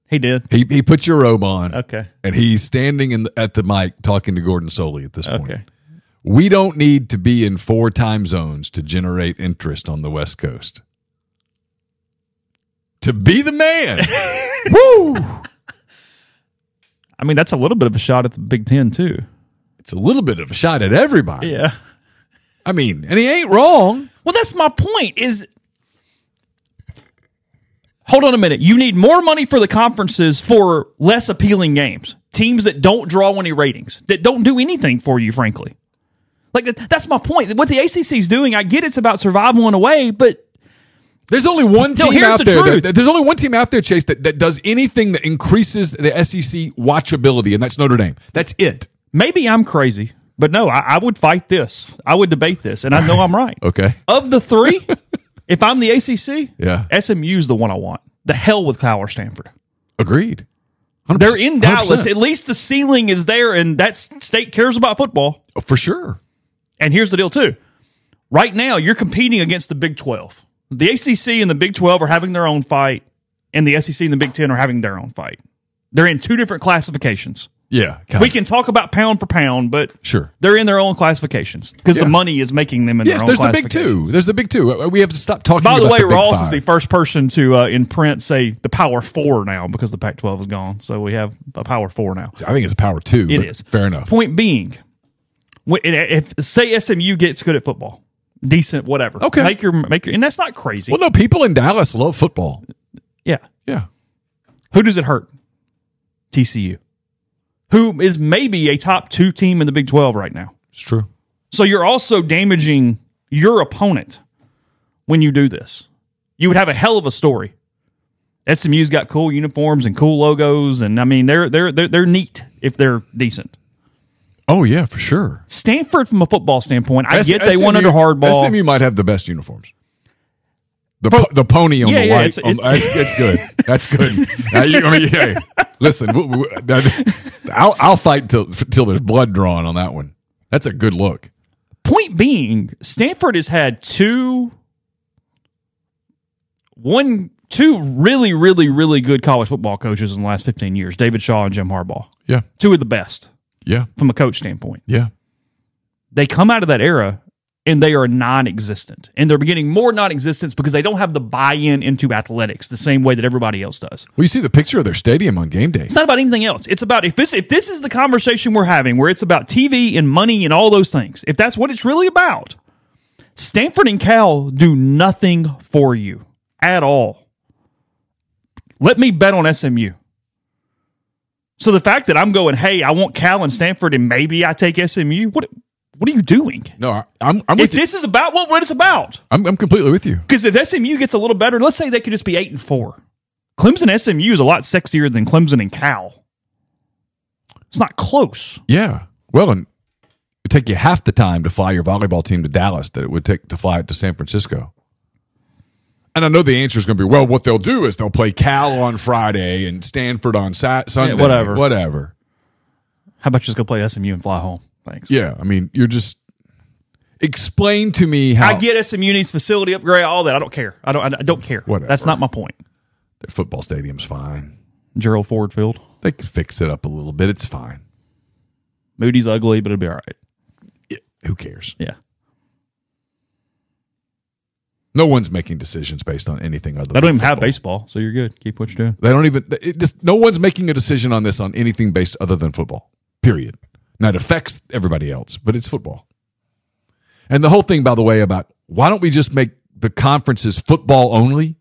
He did. He he put your robe on. Okay. And he's standing in the, at the mic talking to Gordon Soley at this point. Okay. We don't need to be in four time zones to generate interest on the West Coast. To be the man. [LAUGHS] Woo! I mean, that's a little bit of a shot at the Big Ten too. It's a little bit of a shot at everybody. Yeah. I mean, and he ain't wrong. Well, that's my point. Is hold on a minute. You need more money for the conferences for less appealing games. Teams that don't draw any ratings, that don't do anything for you, frankly. Like that's my point. What the ACC is doing, I get it's about survival in a way, but There's only one No, team here's out the there. That, there's only one team out there, Chase, that, that does anything that increases the SEC watchability, and that's Notre Dame. That's it. Maybe I'm crazy. But no, I, I would fight this. I would debate this, and I know I'm right. [LAUGHS] Okay. Of the three, [LAUGHS] if I'm the ACC, Yeah. SMU's the one I want. The hell with Cal or Stanford. Agreed. 100%. They're in Dallas. 100. At least the ceiling is there, and that state cares about football. Oh, for sure. And here's the deal, too. Right now, you're competing against the Big 12. The ACC and the Big 12 are having their own fight, and the SEC and the Big 10 are having their own fight. They're in two different classifications. Yeah. We of. can talk about pound for pound, but Sure. they're in their own classifications because Yeah. the money is making them in Yes, their own there's the big two. There's the big two. Uh, We have to stop talking By the way, the Ross is the first person to uh, in print say the Power Four now because the Pac-12 is gone. So we have a Power Four now. I think it's a power two. It is Fair enough. Point being, wh- if say SMU gets good at football, decent, whatever. Okay. make your make your, and that's not crazy. Well, no, people in Dallas love football. yeah, Yeah. who does it hurt? TCU, who is maybe a top two team in the Big Twelve right now. It's true. So you're also damaging your opponent when you do this. You would have a hell of a story. SMU's got cool uniforms and cool logos, and I mean they're they're they're, they're neat if they're decent. Oh, yeah, for sure. Stanford, from a football standpoint, I S- get they won SMU under hardball. SMU might have the best uniforms. The, po- the pony on Yeah, the yeah, white. it's- on- it's- that's, that's good. That's good. [LAUGHS] Now, you- I mean, hey, listen, w- w- that- I'll, I'll fight till till there's blood drawn on that one. That's a good look. Point being, Stanford has had two, one, two really, really, really good college football coaches in the last 15 years David Shaw and Jim Harbaugh. Yeah, Two of the best yeah, from a coach standpoint. yeah. They come out of that era and they are non existent. And they're beginning more non existence because they don't have the buy in into athletics the same way that everybody else does. Well, you see the picture of their stadium on game day. It's not about anything else. It's about if this if this is the conversation we're having where it's about TV and money and all those things. If that's what it's really about, Stanford and Cal do nothing for you at all. Let me bet on SMU. So the fact that I'm going, hey, I want Cal and Stanford, and maybe I take SMU. What what are you doing? No, I'm I'm If you. this is about what what it's about, I'm, I'm completely with you. because if SMU gets a little better, let's say they could just be eight and four. Clemson SMU is a lot sexier than Clemson and Cal. It's not close. Yeah. Well, and it'd take you half the time to fly your volleyball team to Dallas that it would take to fly it to San Francisco. And I know the answer is going to be, well, what they'll do is they'll play Cal on Friday and Stanford on Sat- Sunday. whatever. Whatever. How about you just go play SMU and fly home? Thanks. Yeah. I mean, you're just explain to me how I get SMU needs facility upgrade, all that. I don't care. I don't. I don't care. Whatever. That's not my point. their football stadium's fine. Gerald Ford Field. They can fix it up a little bit. It's fine. Moody's ugly, but it'll be all right. Yeah, who cares? Yeah. No one's making decisions based on anything other. They than don't even have baseball, so you're good. Keep what you're doing. They don't even. It just no one's making a decision on this on anything based other than football. Period. Now it affects everybody else, but it's football. And the whole thing, by the way, about why don't we just make the conferences football only,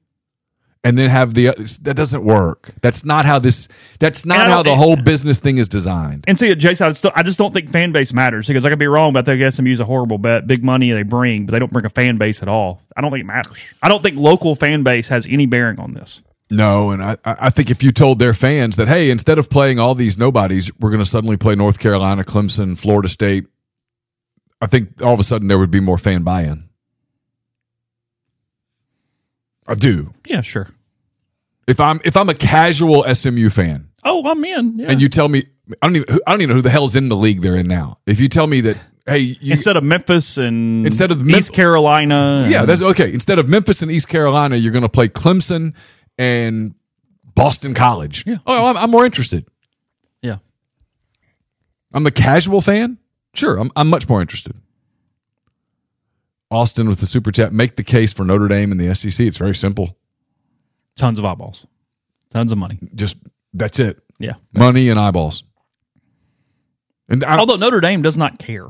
and then have the that doesn't work. That's not how this. That's not how the whole business thing is designed. And see, Jason, I, still, I just don't think fan base matters because I could be wrong but about that. SMU's a horrible bet. Big money they bring, but they don't bring a fan base at all. I don't think it matters. I don't think local fan base has any bearing on this. No, and I, I think if you told their fans that, hey, instead of playing all these nobodies, we're going to suddenly play North Carolina, Clemson, Florida State, I think all of a sudden there would be more fan buy-in. I do. Yeah, sure. If I'm if I'm a casual SMU fan, Oh, I'm in. Yeah. and you tell me I don't even I don't even know who the hell's in the league they're in now. If you tell me that, hey, you, instead of Memphis and Instead of Mem- East Carolina, yeah, that's okay. Instead of Memphis and East Carolina, you're going to play Clemson and Boston College. Yeah. Oh, I'm, I'm more interested. yeah. I'm a casual fan. Sure, I'm, I'm much more interested. Austin with the super chat. Make the case for Notre Dame and the SEC. It's very simple. Tons of eyeballs, tons of money. Just that's it. Yeah, Money and eyeballs. And I, Although Notre Dame does not care,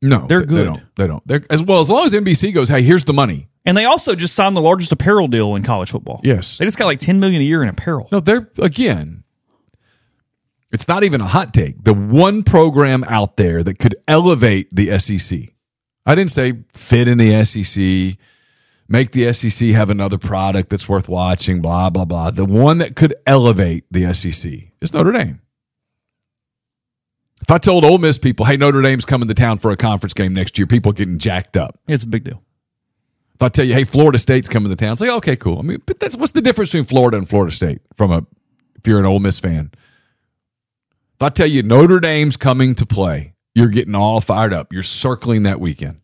no, they're they- They good. don't. They don't. They're, as well as long as NBC goes, hey, here's the money. And they also just signed the largest apparel deal in college football. Yes. they just got like ten million a year in apparel. No, they're again. It's not even a hot take. The one program out there that could elevate the SEC. I didn't say fit in the SEC, make the SEC have another product that's worth watching, blah, blah, blah. The one that could elevate the SEC is Notre Dame. If I told Ole Miss people, hey, Notre Dame's coming to town for a conference game next year, people getting jacked up. It's a big deal. If I tell you, hey, Florida State's coming to town, it's like, okay, cool. I mean, but that's what's the difference between Florida and Florida State from a if you're an Ole Miss fan. If I tell you Notre Dame's coming to play, you're getting all fired up. You're circling that weekend.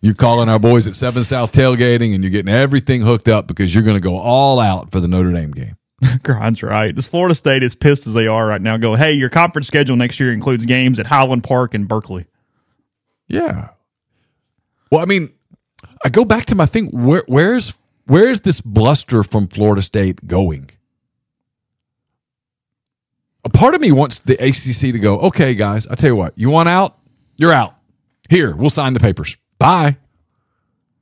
You're calling our boys at Seven South tailgating, and you're getting everything hooked up because you're going to go all out for the Notre Dame game. [LAUGHS] Grind's right. This Florida State is pissed as they are right now. Go, hey, your conference schedule next year includes games at Highland Park and Berkeley. Yeah. Well, I mean, I go back to my thing. Where, where's where's this bluster from Florida State going? A part of me wants the ACC to go. Okay, guys, I tell you what. You want out? You're out. Here, we'll sign the papers. Bye.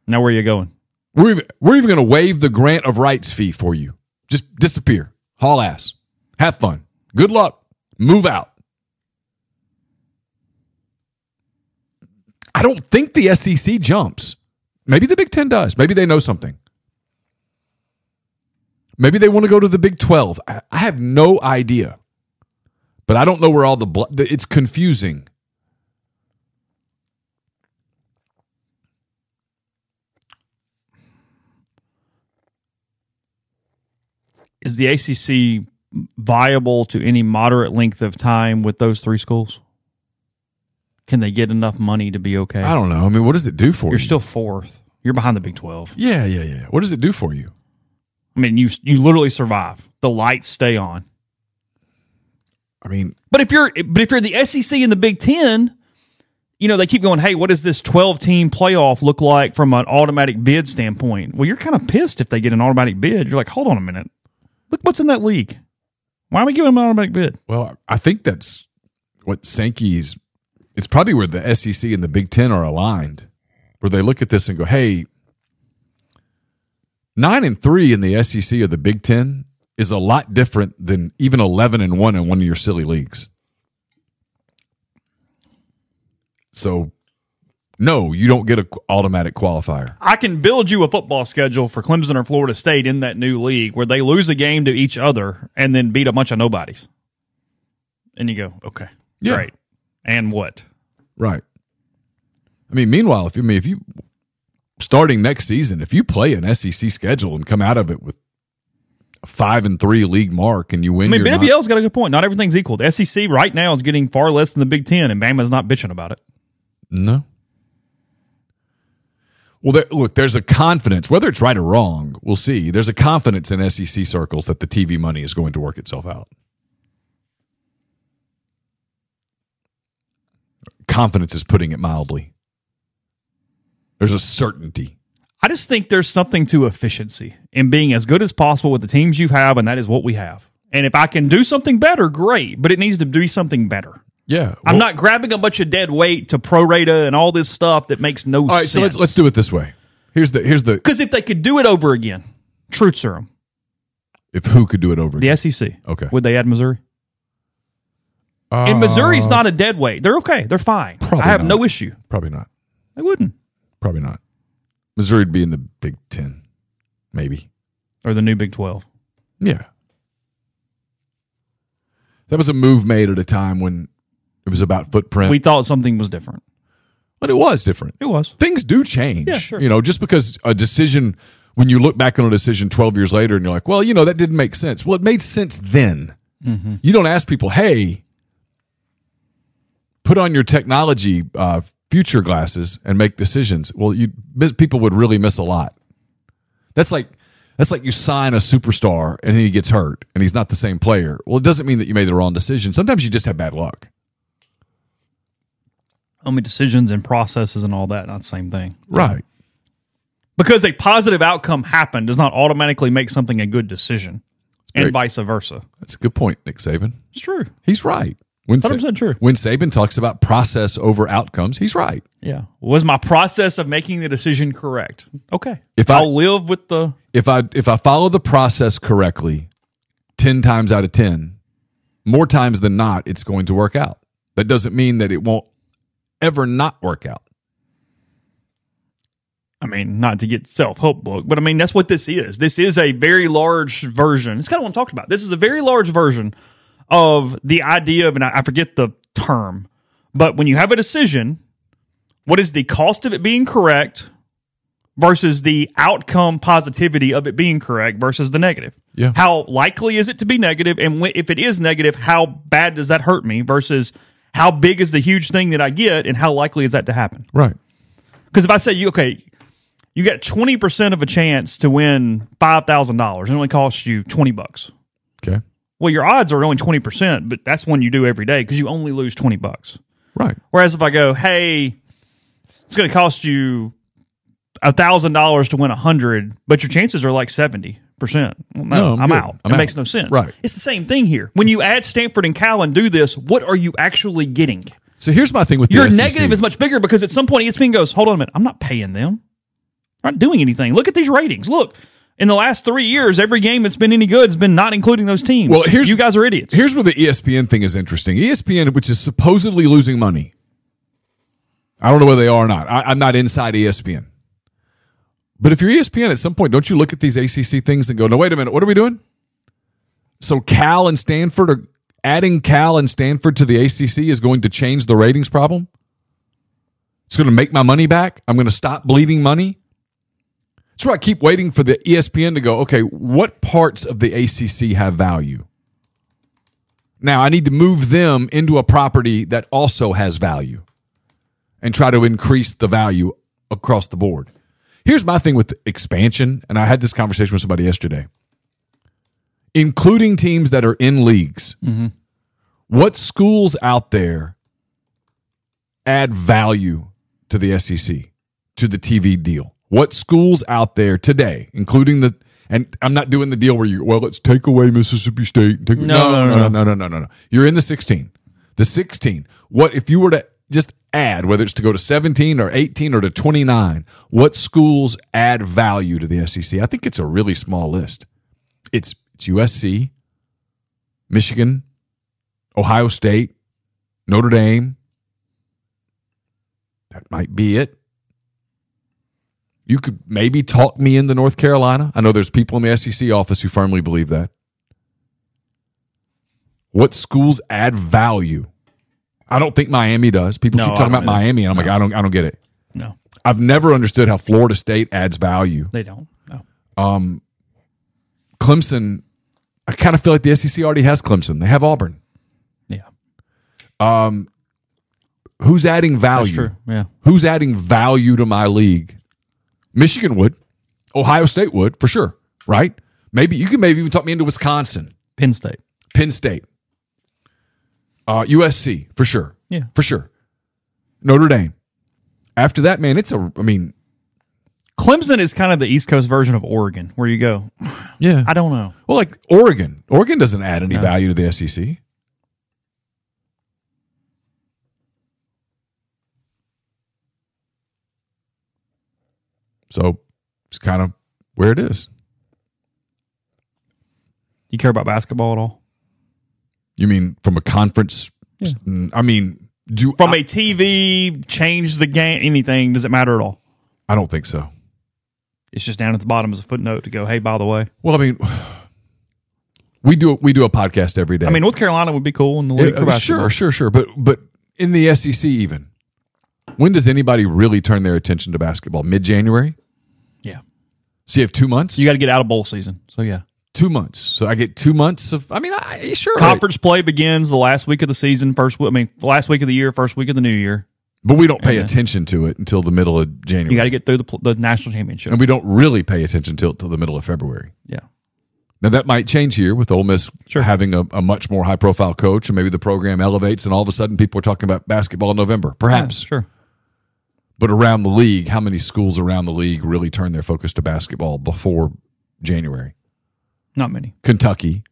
Now where are you going? We're even, we're even going to waive the grant of rights fee for you. Just disappear. Haul ass. Have fun. Good luck. Move out. I don't think the SEC jumps. Maybe the Big Ten does. Maybe they know something. Maybe they want to go to the Big 12. I have no idea. But I don't know where all the bl- it's confusing. Is the ACC viable to any moderate length of time with those three schools? Can they get enough money to be okay? I don't know. I mean, what does it do for You're you? still fourth. You're behind the Big Twelve. yeah, yeah, yeah. What does it do for you? I mean, you you literally survive. The lights stay on. I mean, But if you're but if you're the SEC and the Big Ten, you know they keep going. Hey, what does this 12 team playoff look like from an automatic bid standpoint? Well, you're kind of pissed if they get an automatic bid. You're like, hold on a minute. Look what's in that league. Why are we giving them an automatic bid? Well, I think that's what Sankey's. It's probably where the SEC and the Big Ten are aligned, where they look at this and go, "Hey, nine and three in the SEC or the Big Ten is a lot different than even eleven and one in one of your silly leagues." So, no, you don't get an automatic qualifier. I can build you a football schedule for Clemson or Florida State in that new league where they lose a game to each other and then beat a bunch of nobodies. And you go, okay, Yeah. great. And what? Right. I mean, meanwhile, if you I mean if you starting next season, if you play an SEC schedule and come out of it with a five and three league mark and you win, I mean, Ben Abiel's got a good point. Not everything's equal. The SEC right now is getting far less than the Big Ten, and Bama's not bitching about it. no. Well, there, look, there's a confidence, whether it's right or wrong, we'll see. There's a confidence in SEC circles that the TV money is going to work itself out. Confidence is putting it mildly. There's a certainty. I just think there's something to efficiency in being as good as possible with the teams you have, and that is what we have. And if I can do something better, great, but it needs to be something better. Yeah. I'm not grabbing a bunch of dead weight to prorata and all this stuff that makes no All right, sense. so let's let's do it this way. Here's the here's the Because if they could do it over again, truth serum, if who could do it over the. SEC, Okay. would they add Missouri? Uh, And Missouri's not a dead weight. They're okay. They're fine. I have not. no issue. probably not. They wouldn't. Probably not. Missouri would be in the Big Ten, maybe. Or the new Big Twelve. Yeah. That was a move made at a time when it was about footprint. We thought something was different. but it was different. It was. Things do change. Yeah, sure. You know, just because a decision, when you look back on a decision 12 years later and you're like, well, you know, that didn't make sense. Well, it made sense then. Mm-hmm. You don't ask people, hey, put on your technology uh, future glasses and make decisions. Well, you people would really miss a lot. That's like that's like you sign a superstar and he gets hurt and he's not the same player. Well, it doesn't mean that you made the wrong decision. Sometimes you just have bad luck. I mean, decisions and processes and all that, not the same thing. Right. Because a positive outcome happened does not automatically make something a good decision, and vice versa. That's a good point, Nick Saban. It's true. He's right. When, 100% true. when Saban talks about process over outcomes, he's right. Yeah. Was my process of making the decision correct? Okay. If I- I'll live with the If I if I follow the process correctly, ten times out of ten, more times than not, it's going to work out. That doesn't mean that it won't ever not work out. I mean, not to get self help book, but I mean that's what this is. This is a very large version. It's kind of what I'm talking about. This is a very large version of the idea of, and I, forget the term, but when you have a decision, what is the cost of it being correct versus the outcome positivity of it being correct versus the negative? Yeah. How likely is it to be negative, and if it is negative, how bad does that hurt me versus how big is the huge thing that I get, and how likely is that to happen? Right. Because if I say you okay, you got twenty percent of a chance to win five thousand dollars, it only costs you twenty bucks. Okay. Well, your odds are only twenty percent, but that's one you do every day because you only lose twenty bucks. Right. Whereas if I go, hey, it's going to cost you a thousand dollars to win a hundred, but your chances are like seventy percent. Well, no, No, I'm I'm, out. I'm it out. makes no sense. Right. It's the same thing here. When you add Stanford and Cal and do this, what are you actually getting? So here's my thing with Your negative is much bigger because at some point ESPN goes, hold on a minute, I'm not paying them. I'm not doing anything. Look at these ratings. Look, in the last three years, every game that's been any good has been not including those teams. Well, here's- you guys are idiots. Here's where the ESPN thing is interesting. ESPN, which is supposedly losing money, I don't know whether they are or not. I, I'm not inside ESPN. But if you're ESPN at some point, don't you look at these ACC things and go, no, wait a minute, what are we doing? So Cal and Stanford are adding Cal and Stanford to the ACC is going to change the ratings problem? It's going to make my money back? I'm going to stop bleeding money? That's why I keep waiting for the ESPN to go, okay, what parts of the ACC have value? Now I need to move them into a property that also has value and try to increase the value across the board. Here's my thing with expansion, and I had this conversation with somebody yesterday. Including teams that are in leagues. Mm-hmm. What schools out there add value to the SEC, to the TV deal? What schools out there today, including the and I'm not doing the deal where you well let's take away Mississippi State. Take, no, no, no, no, no, no, no, no, no. You're in the 16. The 16. What if you were to just add whether it's to go to 17 or 18 or to 29? What schools add value to the SEC? I think it's a really small list. It's it's USC, Michigan, Ohio State, Notre Dame. That might be it. You could maybe talk me into North Carolina. I know there's people in the SEC office who firmly believe that. What schools add value? I don't think Miami does. People No, keep talking about either. Miami, and I'm like, I don't, I don't get it. no, I've never understood how Florida State adds value. they don't. No. Um, Clemson, I kind of feel like the SEC already has Clemson. They have Auburn. Yeah. Um, Who's adding value? That's true. Yeah. Who's adding value to my league? Michigan would. Ohio State would, for sure. Right? Maybe you can maybe even talk me into Wisconsin, Penn State. Penn State, uh, USC, for sure. Yeah. For sure. Notre Dame. After that, man, it's a I mean, Clemson is kind of the East Coast version of Oregon, where you go, [SIGHS] yeah. I don't know. Well, like Oregon. Oregon doesn't add any value to the SEC. So it's kind of where it is. You care about basketball at all? You mean from a conference? Mm, I mean, do From I, a TV, change the game, anything? Does it matter at all? I don't think so. It's just down at the bottom as a footnote to go, hey, by the way. Well, I mean, [SIGHS] we do we do a podcast every day. I mean, North Carolina would be cool in the league Uh, sure, sure, sure. But but in the SEC, even when does anybody really turn their attention to basketball? Mid January. So you have two months. You got to get out of bowl season. So, yeah. two months. So I get two months of. I mean, I sure. Conference play begins the last week of the season, first, I mean, last week of the year, first week of the new year. but we don't pay attention to it until the middle of January. You got to get through the, the national championship. and we don't really pay attention till till the middle of February. yeah. Now that might change here with Ole Miss Sure. having a, a much more high profile coach, and maybe the program elevates, and all of a sudden people are talking about basketball in November, perhaps. Yeah, sure. But around the league, how many schools around the league really turn their focus to basketball before January? Not many. Kentucky.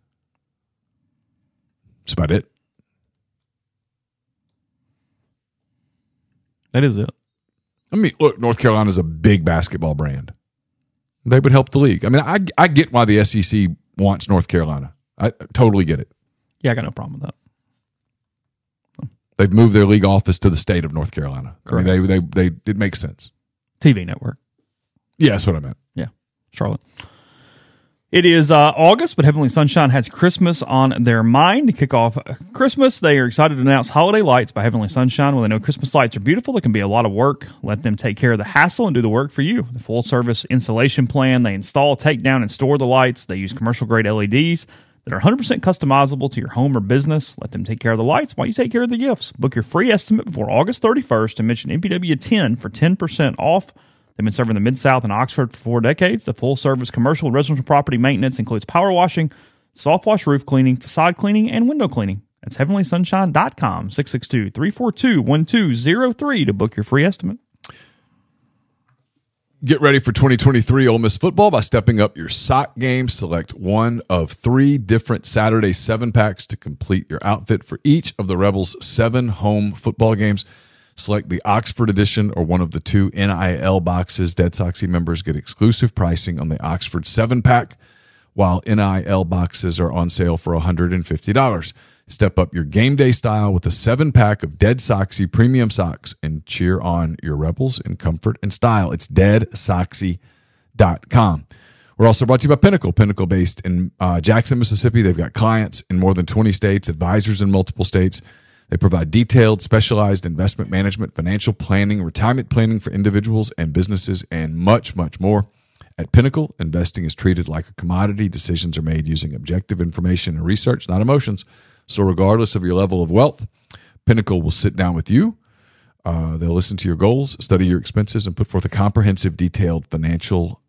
That's about it. That is it. I mean, look, North Carolina's a big basketball brand. They would help the league. I mean, I I get why the SEC wants North Carolina. I totally get it. Yeah, I got no problem with that. They've moved their league office to the state of North Carolina. I mean, they they they it makes sense. TV network. Yeah, that's what I meant. Yeah, Charlotte. It is uh, August, but Heavenly Sunshine has Christmas on their mind. To kick off Christmas, they are excited to announce Holiday Lights by Heavenly Sunshine. When they know Christmas lights are beautiful, they can be a lot of work. Let them take care of the hassle and do the work for you. The full service installation plan, they install, take down, and store the lights. They use commercial grade LEDs that are 100% customizable to your home or business. Let them take care of the lights while you take care of the gifts. Book your free estimate before August 31st and mention MPW 10 for 10% off. They've been serving the Mid South and Oxford for four decades. The full service commercial and residential property maintenance includes power washing, soft wash roof cleaning, facade cleaning, and window cleaning. That's heavenlysunshine.com, 662 342 1203 to book your free estimate. Get ready for 2023 Ole Miss football by stepping up your sock game. Select one of three different Saturday seven packs to complete your outfit for each of the Rebels' seven home football games. Select the Oxford edition or one of the two NIL boxes. Dead Soxy members get exclusive pricing on the Oxford seven pack, while NIL boxes are on sale for $150. Step up your game day style with a seven pack of Dead Soxy premium socks and cheer on your Rebels in comfort and style. It's deadsoxy.com. We're also brought to you by Pinnacle. Pinnacle based in uh, Jackson, Mississippi. They've got clients in more than 20 states, advisors in multiple states. They provide detailed, specialized investment management, financial planning, retirement planning for individuals and businesses, and much, much more. At Pinnacle, investing is treated like a commodity. Decisions are made using objective information and research, not emotions. So, regardless of your level of wealth, Pinnacle will sit down with you. Uh, they'll listen to your goals, study your expenses, and put forth a comprehensive, detailed financial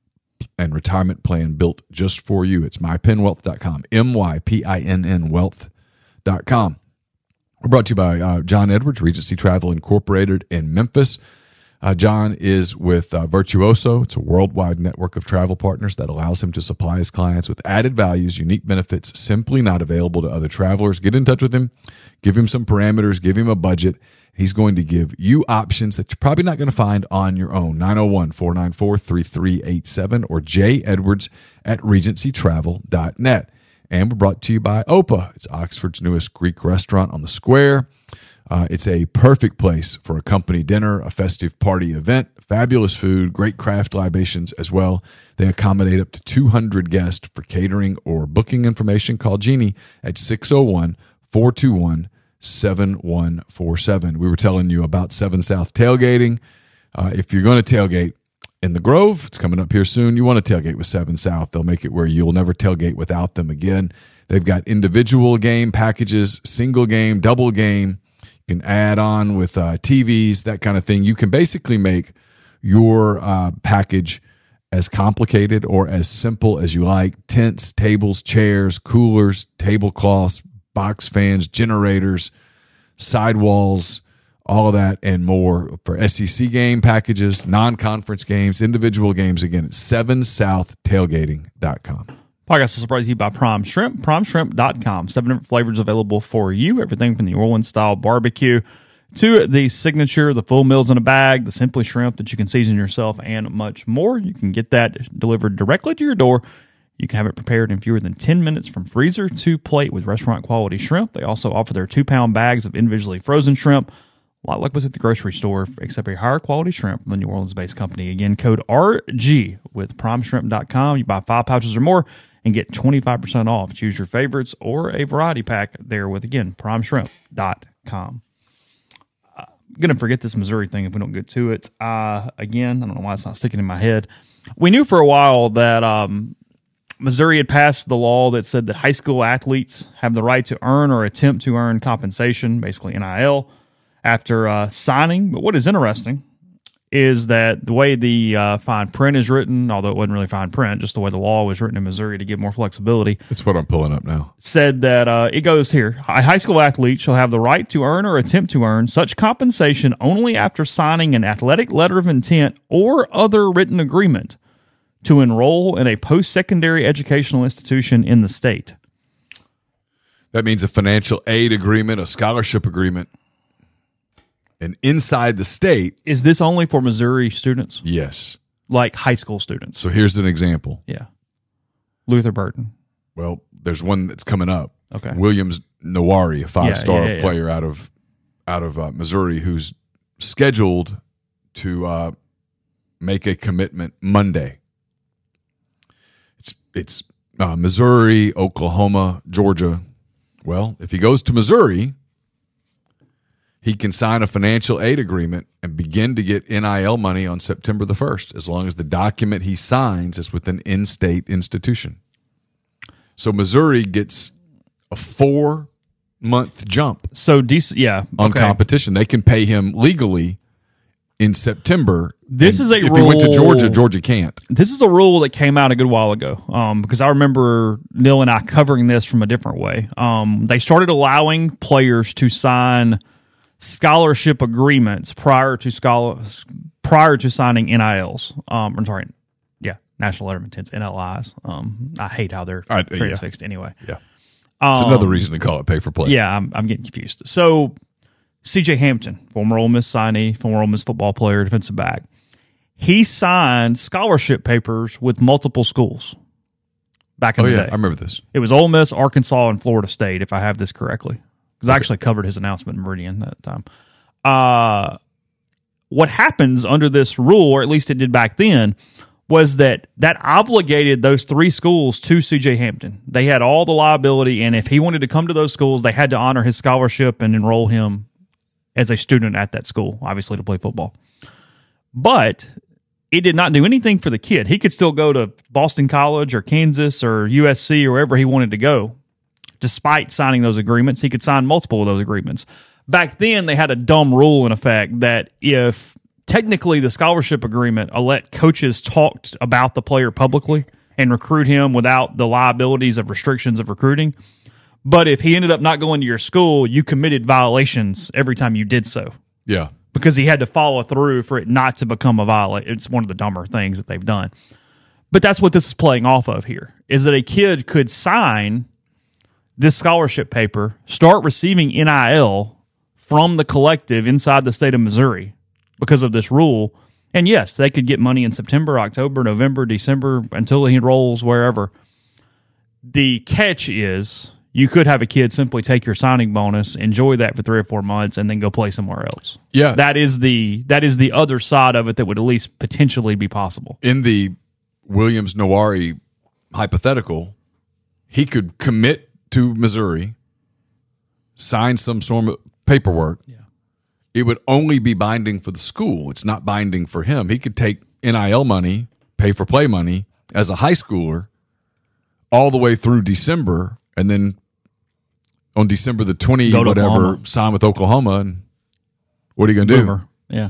and retirement plan built just for you. It's mypinwealth.com, M Y P I N N wealth.com. We're brought to you by uh, John Edwards, Regency Travel Incorporated in Memphis. Uh, John is with uh, Virtuoso. It's a worldwide network of travel partners that allows him to supply his clients with added values, unique benefits simply not available to other travelers. Get in touch with him, give him some parameters, give him a budget. He's going to give you options that you're probably not going to find on your own. 901 494 3387 or J Edwards at regencytravel.net. And we're brought to you by Opa. It's Oxford's newest Greek restaurant on the square. Uh, it's a perfect place for a company dinner, a festive party event, fabulous food, great craft libations as well. They accommodate up to 200 guests for catering or booking information. Call Jeannie at 601 421 7147. We were telling you about 7 South tailgating. Uh, if you're going to tailgate in the Grove, it's coming up here soon. You want to tailgate with 7 South. They'll make it where you'll never tailgate without them again. They've got individual game packages, single game, double game. You can add on with uh, TVs, that kind of thing. You can basically make your uh, package as complicated or as simple as you like tents, tables, chairs, coolers, tablecloths, box fans, generators, sidewalls, all of that and more for SEC game packages, non conference games, individual games. Again, it's 7southtailgating.com. Podcast is brought to you by Prime Shrimp, primeshrimp.com. Seven different flavors available for you. Everything from the Orleans style barbecue to the signature, the full meals in a bag, the simply shrimp that you can season yourself, and much more. You can get that delivered directly to your door. You can have it prepared in fewer than 10 minutes from freezer to plate with restaurant quality shrimp. They also offer their two pound bags of individually frozen shrimp, a lot like what's at the grocery store, except a higher quality shrimp from the New Orleans based company. Again, code RG with primeshrimp.com. You buy five pouches or more and get 25% off. Choose your favorites or a variety pack there with, again, primeshrimp.com I'm gonna forget this Missouri thing if we don't get to it. Uh, again, I don't know why it's not sticking in my head. We knew for a while that um, Missouri had passed the law that said that high school athletes have the right to earn or attempt to earn compensation, basically NIL, after uh, signing. But what is interesting is that the way the uh, fine print is written, although it wasn't really fine print, just the way the law was written in Missouri to give more flexibility, That's what I'm pulling up now. said that uh, it goes here a high school athlete shall have the right to earn or attempt to earn such compensation only after signing an athletic letter of intent or other written agreement to enroll in a post secondary educational institution in the state. That means a financial aid agreement, a scholarship agreement. And inside the state, Is this only for Missouri students, yes. like high school students? So here's an example. Yeah. Luther Burden. Well, there's one that's coming up. Okay. Williams Nwaneri, a five star Yeah, yeah, yeah. player out of out of uh, Missouri, who's scheduled to uh, make a commitment Monday. It's it's uh, Missouri, Oklahoma, Georgia. Well, if he goes to Missouri, he can sign a financial aid agreement and begin to get NIL money on September the 1st, as long as the document he signs is with an in state institution. So Missouri gets a four month jump So, decent, yeah. on okay. competition. They can pay him legally in September. This is a if he went to Georgia, Georgia can't. this is a rule that came out a good while ago um, because I remember Neal and I covering this from a different way. Um, they started allowing players to sign scholarship agreements prior to scholar prior to signing NILs. Um, I'm sorry, yeah, national letter of intents NLIs. Um, I hate how they're Uh, transfixed anyway. Yeah. It's Um, another reason to call it pay for play. Yeah, I'm, I'm getting confused. So, CJ Hampton, former Ole Miss signee, former Ole Miss football player, defensive back, he signed scholarship papers with multiple schools back in Oh, the yeah. day. I remember this. It was Ole Miss, Arkansas, and Florida State, if I have this correctly. Because I actually covered his announcement in Meridian that time. Uh, what happens under this rule, or at least it did back then, was that that obligated those three schools to CJ Hampton. They had all the liability, and if he wanted to come to those schools, they had to honor his scholarship and enroll him as a student at that school, obviously to play football. But it did not do anything for the kid. He could still go to Boston College or Kansas or USC or wherever he wanted to go. Despite signing those agreements, he could sign multiple of those agreements. Back then, they had a dumb rule in effect that if technically the scholarship agreement let coaches talk about the player publicly and recruit him without the liabilities of restrictions of recruiting. But if he ended up not going to your school, you committed violations every time you did so Yeah. because he had to follow through for it not to become a violation. It's one of the dumber things that they've done. But that's what this is playing off of here is that a kid could sign this scholarship paper, start receiving NIL from the collective inside the state of Missouri because of this rule. And yes, they could get money in September, October, November, December until he enrolls wherever. The catch is you could have a kid simply take your signing bonus, enjoy that for three or four months, and then go play somewhere else. Yeah. That is the that is the other side of it that would at least potentially be possible. in the Williams Nwaneri hypothetical, he could commit to Missouri, sign some sort of paperwork. Yeah. It would only be binding for the school. It's not binding for him. He could take NIL money, pay for play money as a high schooler all the way through December and then on December the 20 whatever Oklahoma. sign with Oklahoma and what are you going to do? Yeah.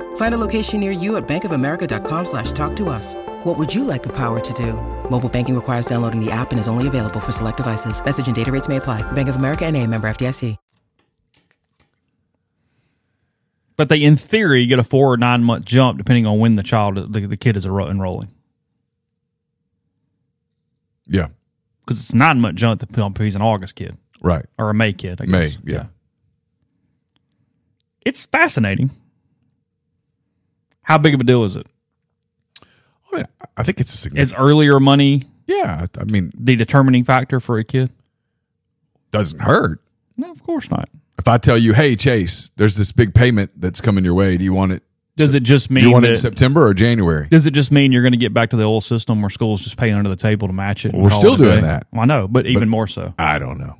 Find a location near you at bankofamerica.com slash talk to us. What would you like the power to do? Mobile banking requires downloading the app and is only available for select devices. Message and data rates may apply. Bank of America and a member FDIC. But they, in theory, get a four or nine month jump depending on when the child, the, the kid is enrolling. Yeah. Because it's nine month jump if he's an August kid Right. or a May kid. I guess. May, guess. yeah. It's fascinating. How big of a deal is it? I mean, I think it's a significant. Is earlier money yeah. I mean, the determining factor for a kid? doesn't hurt. No, of course not. If I tell you, hey, Chase, there's this big payment that's coming your way. Do you want it? Does it just Do mean you want it in that- September or January? Does it just mean you're going to get back to the old system where schools just pay under the table to match it? and We're call still it a doing day? that. Well, I know, but even more so. I don't know.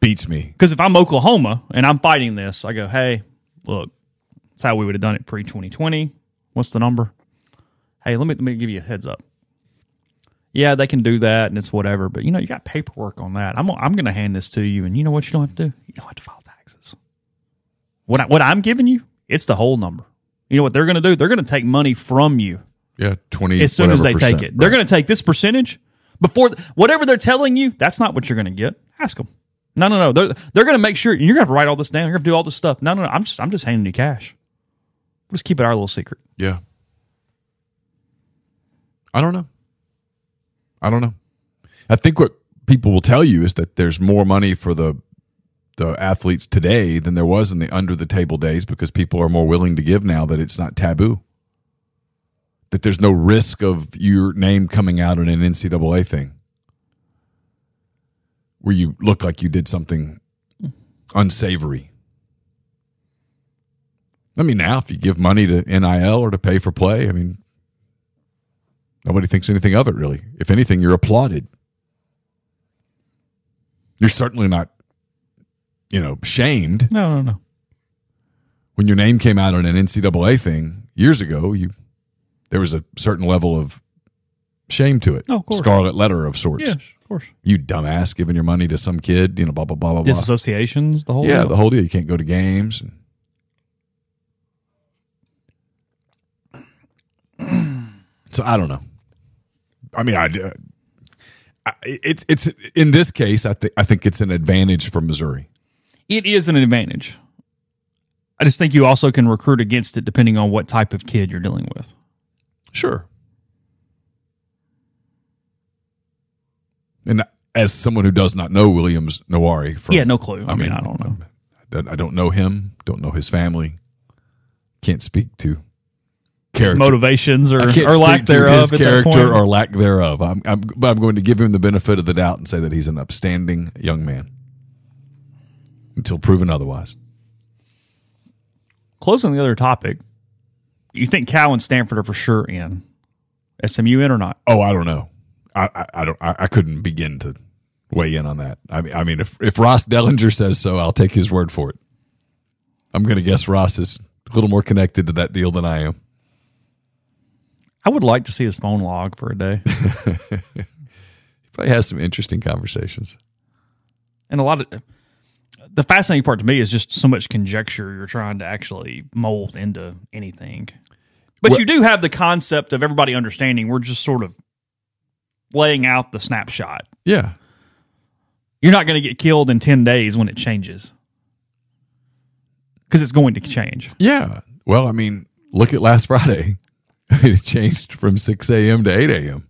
Beats me. Because if I'm Oklahoma and I'm fighting this, I go, hey, look, that's how we would have done it pre 2020. What's the number? Hey, let me let me give you a heads up. Yeah, they can do that and it's whatever, but you know, you got paperwork on that. I'm I'm going to hand this to you, and you know what you don't have to do? You don't have to file taxes. What I, what I'm giving you, it's the whole number. You know what they're going to do? They're going to take money from you Yeah, twenty. as soon as they whatever take percent. it. They're going to take this percentage before whatever they're telling you. That's not what you're going to get. Ask them. No, no, no. They're they're going to make sure you're going to write all this down. You're going to do all this stuff. No, no, no. I'm just I'm just handing you cash. Just keep it our little secret. Yeah. I don't know. I don't know. I think what people will tell you is that there's more money for the the athletes today than there was in the under the table days because people are more willing to give now that it's not taboo. That there's no risk of your name coming out in an NCAA thing where you look like you did something unsavory. I mean, now if you give money to NIL or to pay for play, I mean, nobody thinks anything of it really. If anything, you're applauded. You're certainly not, you know, shamed. No, no, no. When your name came out on an NCAA thing years ago, you there was a certain level of shame to it. Oh, of course. Scarlet letter of sorts. Yes, of course. You dumbass giving your money to some kid, you know, blah blah blah blah blah. Disassociations, the whole Yeah, deal. the whole deal. You can't go to games. So I don't know. I mean, I, I it, it's in this case. I think I think it's an advantage for Missouri. it is an advantage. I just think you also can recruit against it depending on what type of kid you're dealing with. Sure. And as someone who does not know Williams Nwaneri, from, Yeah, no clue. I mean, I don't know. I don't know him. Don't know his family. Can't speak to character Motivations or, or lack thereof. his character or lack thereof. I'm, I'm, but I'm going to give him the benefit of the doubt and say that he's an upstanding young man until proven otherwise. Closing the other topic, you think Cal and Stanford are for sure in? SMU in or not? Oh, I don't know. I, I, I don't. I, I couldn't begin to weigh in on that. I mean, I mean, if if Ross Dellenger says so, I'll take his word for it. I'm going to guess Ross is a little more connected to that deal than I am. I would like to see his phone log for a day. [LAUGHS] He probably has some interesting conversations. and a lot of the fascinating part to me is just so much conjecture you're trying to actually mold into anything. But Well- you do have the concept of everybody understanding we're just sort of laying out the snapshot. Yeah, You're not going to get killed in 10 days when it changes. Because it's going to change. yeah. Well, I mean, look at last Friday. [LAUGHS] it changed from 6 a.m. to 8 a.m.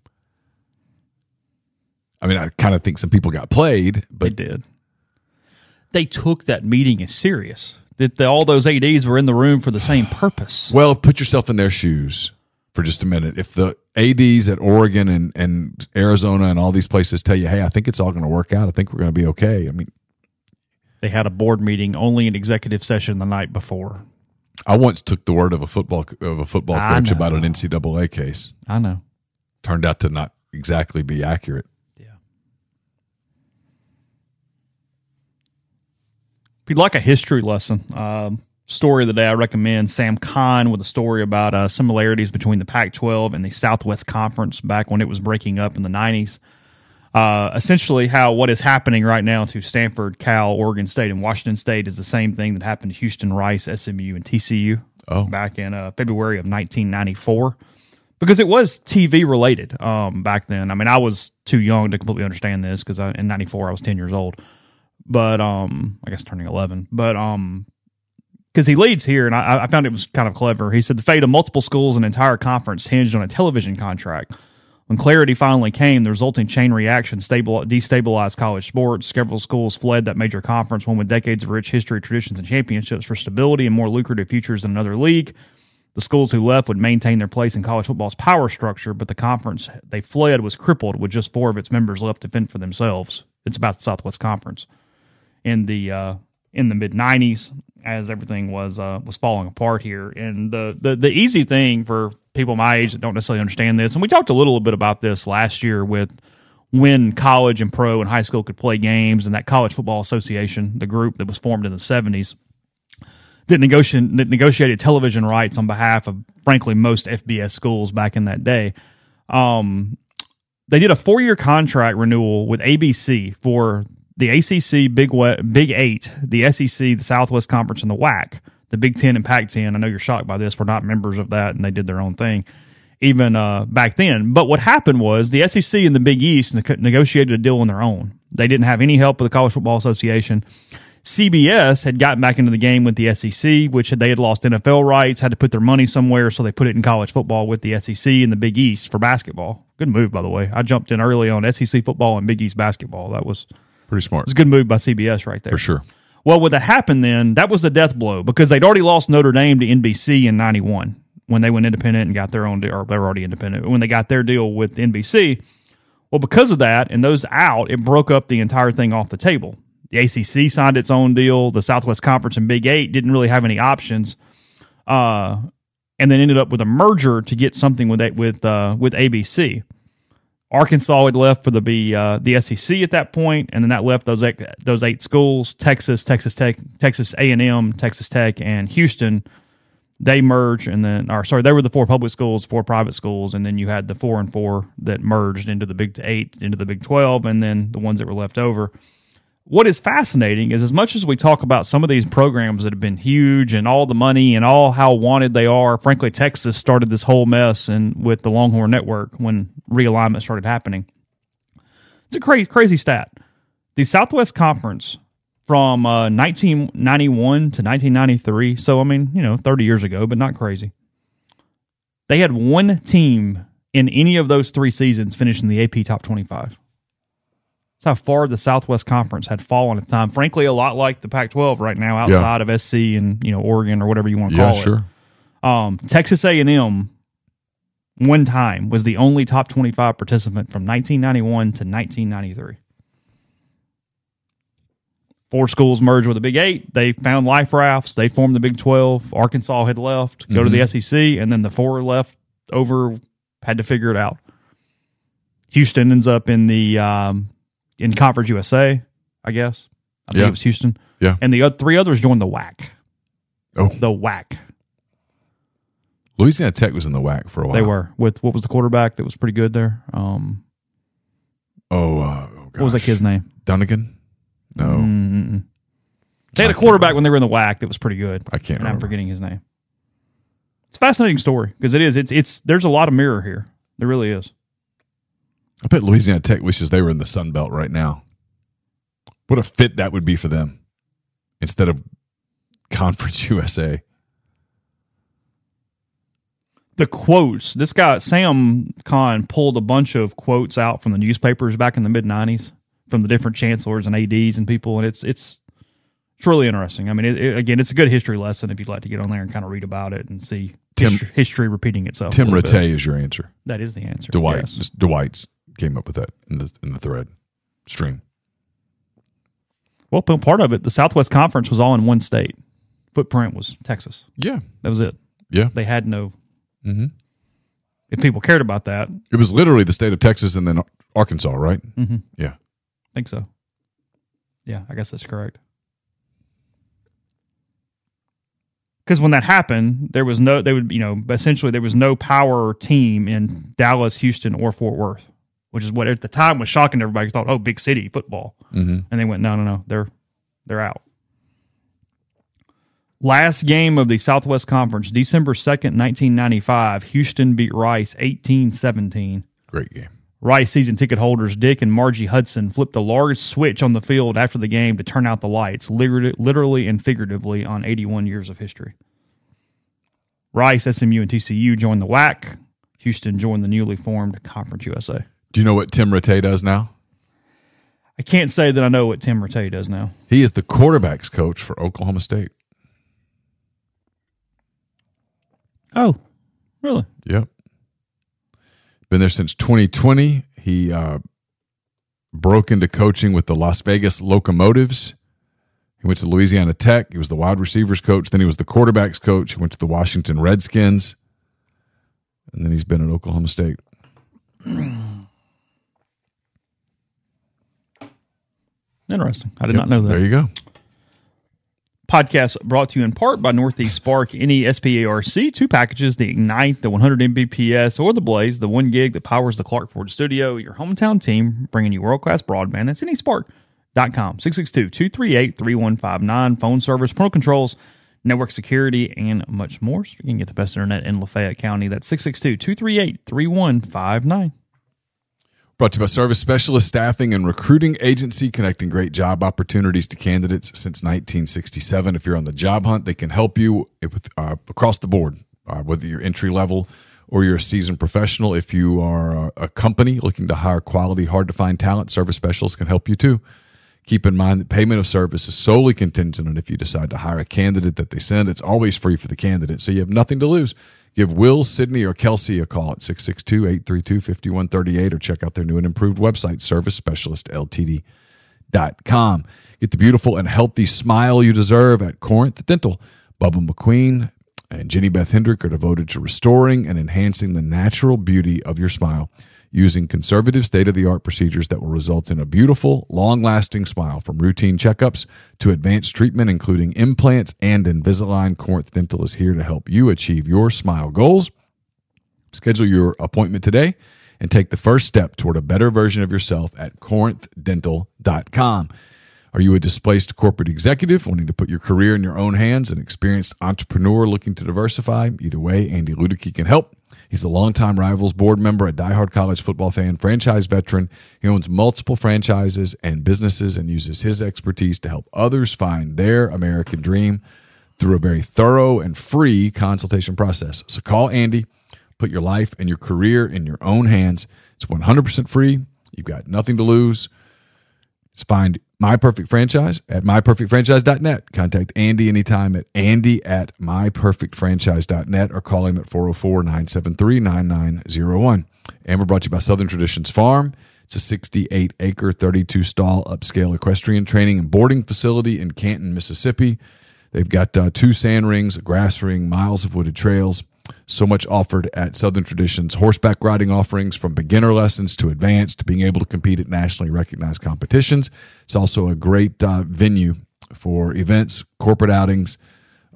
I mean, I kind of think some people got played, but They did. They took that meeting as serious. That the, all those ADs were in the room for the same purpose. Well, put yourself in their shoes for just a minute. If the ADs at Oregon and, and Arizona and all these places tell you, hey, I think it's all going to work out, I think we're going to be okay. I mean, They had a board meeting only an executive session the night before. I once took the word of a football of a football coach about an NCAA case. I know. Turned out to not exactly be accurate. Yeah. If you'd like a history lesson, um, story of the day, I recommend Sam Khan with a story about uh, similarities between the Pac-12 and the Southwest Conference back when it was breaking up in the '90s. Uh, essentially, how what is happening right now to Stanford, Cal, Oregon State, and Washington State is the same thing that happened to Houston, Rice, SMU, and TCU Oh. back in uh, February of 1994 because it was TV related um, back then. I mean, I was too young to completely understand this because in '94 I was 10 years old, but um, I guess turning 11. But um, because he leads here, and I, I found it was kind of clever. He said the fate of multiple schools and entire conference hinged on a television contract. When clarity finally came, the resulting chain reaction destabilized college sports. Several schools fled that major conference, one with decades of rich history, traditions, and championships for stability and more lucrative futures than another league. The schools who left would maintain their place in college football's power structure, but the conference they fled was crippled with just four of its members left to fend for themselves. It's about the Southwest Conference in the uh, in the mid '90s as everything was uh, was falling apart here. And the, the the easy thing for people my age that don't necessarily understand this, and we talked a little bit about this last year with when college and pro and high school could play games, and that College Football Association, the group that was formed in the '70s, that negotiated negotiated television rights on behalf of, frankly, most FBS schools back in that day. Um, they did a four year contract renewal with ABC for the ACC, Big we- Big Eight, the SEC, the Southwest Conference, and the WAC. The Big Ten and Pac Ten. I know you're shocked by this. We're not members of that, and they did their own thing even uh, back then. But what happened was the SEC and the Big East ne- negotiated a deal on their own. They didn't have any help with the College Football Association. CBS had gotten back into the game with the SEC, which they had lost NFL rights, had to put their money somewhere, so they put it in college football with the SEC and the Big East for basketball. Good move, by the way. I jumped in early on SEC football and Big East basketball. That was Pretty smart. it's a good move by CBS right there. For sure. Well, what that happened then, that was the death blow because they'd already lost Notre Dame to NBC in 91 when they went independent and got their own deal, or they were already independent, when they got their deal with NBC. Well, because of that and those out, it broke up the entire thing off the table. The ACC signed its own deal. The Southwest Conference and Big Eight didn't really have any options, uh, and then ended up with a merger to get something with with uh, with ABC. Arkansas had left for the be uh, the SEC at that point, and then that left those eight, those eight schools: Texas, Texas Tech, Texas A and M, Texas Tech, and Houston. They merged, and then, or sorry, they were the four public schools, four private schools, and then you had the four and four that merged into the Big Eight, into the Big Twelve, and then the ones that were left over. What is fascinating is as much as we talk about some of these programs that have been huge and all the money and all how wanted they are, frankly, Texas started this whole mess and with the Longhorn Network when realignment started happening. It's a crazy, crazy stat. The Southwest Conference from uh, 1991 to 1993, so I mean, you know, 30 years ago, but not crazy. They had one team in any of those three seasons finishing the AP top 25. That's how far the Southwest Conference had fallen at the time. Frankly, a lot like the Pac-12 right now, outside of SC and you know Oregon or whatever you want to Yeah, call it. sure. Um, Texas A&M one time was the only top 25 participant from 1991 to 1993. Four schools merged with the Big Eight. They found life rafts. They formed the Big 12. Arkansas had left, go to the SEC, and then the four left over had to figure it out. Houston ends up in the um, in Conference USA, I guess. I think Yeah. it was Houston. Yeah. And the oth- three others joined the WAC. Oh, The WAC. Louisiana Tech was in the WAC for a while. They were with what was the quarterback that was pretty good there. Um, Oh, uh, oh what was that kid's name? Dunnigan? No, Mm-mm. They had I a quarterback when they were in the WAC that was pretty good. I can't and I'm forgetting his name. It's a fascinating story because it is. It's it's. There's a lot of mirror here. There really is. I bet Louisiana Tech wishes they were in the Sun Belt right now. What a fit that would be for them instead of Conference [LAUGHS] USA. the quotes. This guy Sam Khan pulled a bunch of quotes out from the newspapers back in the mid '90s from the different chancellors and ads and people, and it's it's it's really interesting. I mean, it, it- again, it's a good history lesson if you'd like to get on there and kind of read about it and see Tim- history, repeating itself. Tim bit. Rattay is your answer. That is the answer. Dwight. yes. Dwight's came up with that in the in the thread stream. Well, part of it, the Southwest Conference was all in one state. Footprint was Texas. Yeah, That was it. yeah. They had no. hmm If people cared about that, It was literally the state of Texas and then Arkansas, right? Mhm. Yeah. think so. Yeah, I guess that's correct. because when that happened, there was no they would you know essentially there was no power team in Dallas, Houston, or Fort Worth, which is what at the time was shocking to everybody. Who thought, oh, big city football, Mm-hmm. and they went, no, no, no, they're they're out. Last game of the Southwest Conference, December 2nd, 1995, Houston beat Rice 18 17. Great game. Rice season ticket holders Dick and Margie Hudson flipped a large switch on the field after the game to turn out the lights, literally and figuratively, on 81 years of history. Rice, SMU, and TCU joined the WAC. Houston joined the newly formed Conference USA. Do you know what Tim Rattay does now? I can't say that I know what Tim Rattay does now. He is the quarterbacks coach for Oklahoma State. Oh, really? Yep. Been there since 2020. He uh, broke into coaching with the Las Vegas Locomotives. He went to Louisiana Tech. He was the wide receivers coach. Then he was the quarterbacks coach. He went to the Washington Redskins. And then he's been at Oklahoma State. Interesting. I did Yep, not know that. There you go. Podcast brought to you in part by Northeast Spark NESPARC. Two packages, the Ignite, the 100 Mbps, or the Blaze, the one gig that powers the Clark Ford studio. Your hometown team bringing you world class broadband. That's NESpark.com. 662 238 3159. Phone service, parental controls, network security, and much more. So you can get the best internet in Lafayette County. That's 662 238 3159. Brought to you by Service Specialist Staffing and Recruiting Agency, connecting great job opportunities to candidates since 1967. If you're on the job hunt, they can help you uh, across the board, uh, whether you're entry level or you're a seasoned professional. If you are a, a company looking to hire quality, hard to find talent, Service Specialists can help you too. Keep in mind that payment of service is solely contingent on if you decide to hire a candidate that they send. It's always free for the candidate, so you have nothing to lose. Give Will, Sydney, or Kelsey a call at 662 832 5138 or check out their new and improved website, servicespecialistltd.com. Get the beautiful and healthy smile you deserve at Corinth Dental. Bubba McQueen and Jenny Beth Hendrick are devoted to restoring and enhancing the natural beauty of your smile using conservative state of the art procedures that will result in a beautiful, long lasting smile from routine checkups to advanced treatment, including implants and Invisalign. Corinth Dental is here to help you achieve your smile goals. Schedule your appointment today and take the first step toward a better version of yourself at corinthdental.com. Are you a displaced corporate executive wanting to put your career in your own hands, an experienced entrepreneur looking to diversify? Either way, Andy Ludicky can help. He's a longtime Rivals board member, a diehard college football fan, franchise veteran. He owns multiple franchises and businesses and uses his expertise to help others find their American dream through a very thorough and free consultation process. So call Andy, put your life and your career in your own hands. It's 100% free. You've got nothing to lose. Just find My Perfect Franchise at myperfectfranchise.net. Contact Andy anytime at andy at myperfectfranchise.net or call him at 404 973 9901. And we're brought you by Southern Traditions Farm. It's a 68 acre, 32 stall upscale equestrian training and boarding facility in Canton, Mississippi. They've got uh, two sand rings, a grass ring, miles of wooded trails. So much offered at Southern Traditions. Horseback riding offerings from beginner lessons to advanced, being able to compete at nationally recognized competitions. It's also a great uh, venue for events, corporate outings,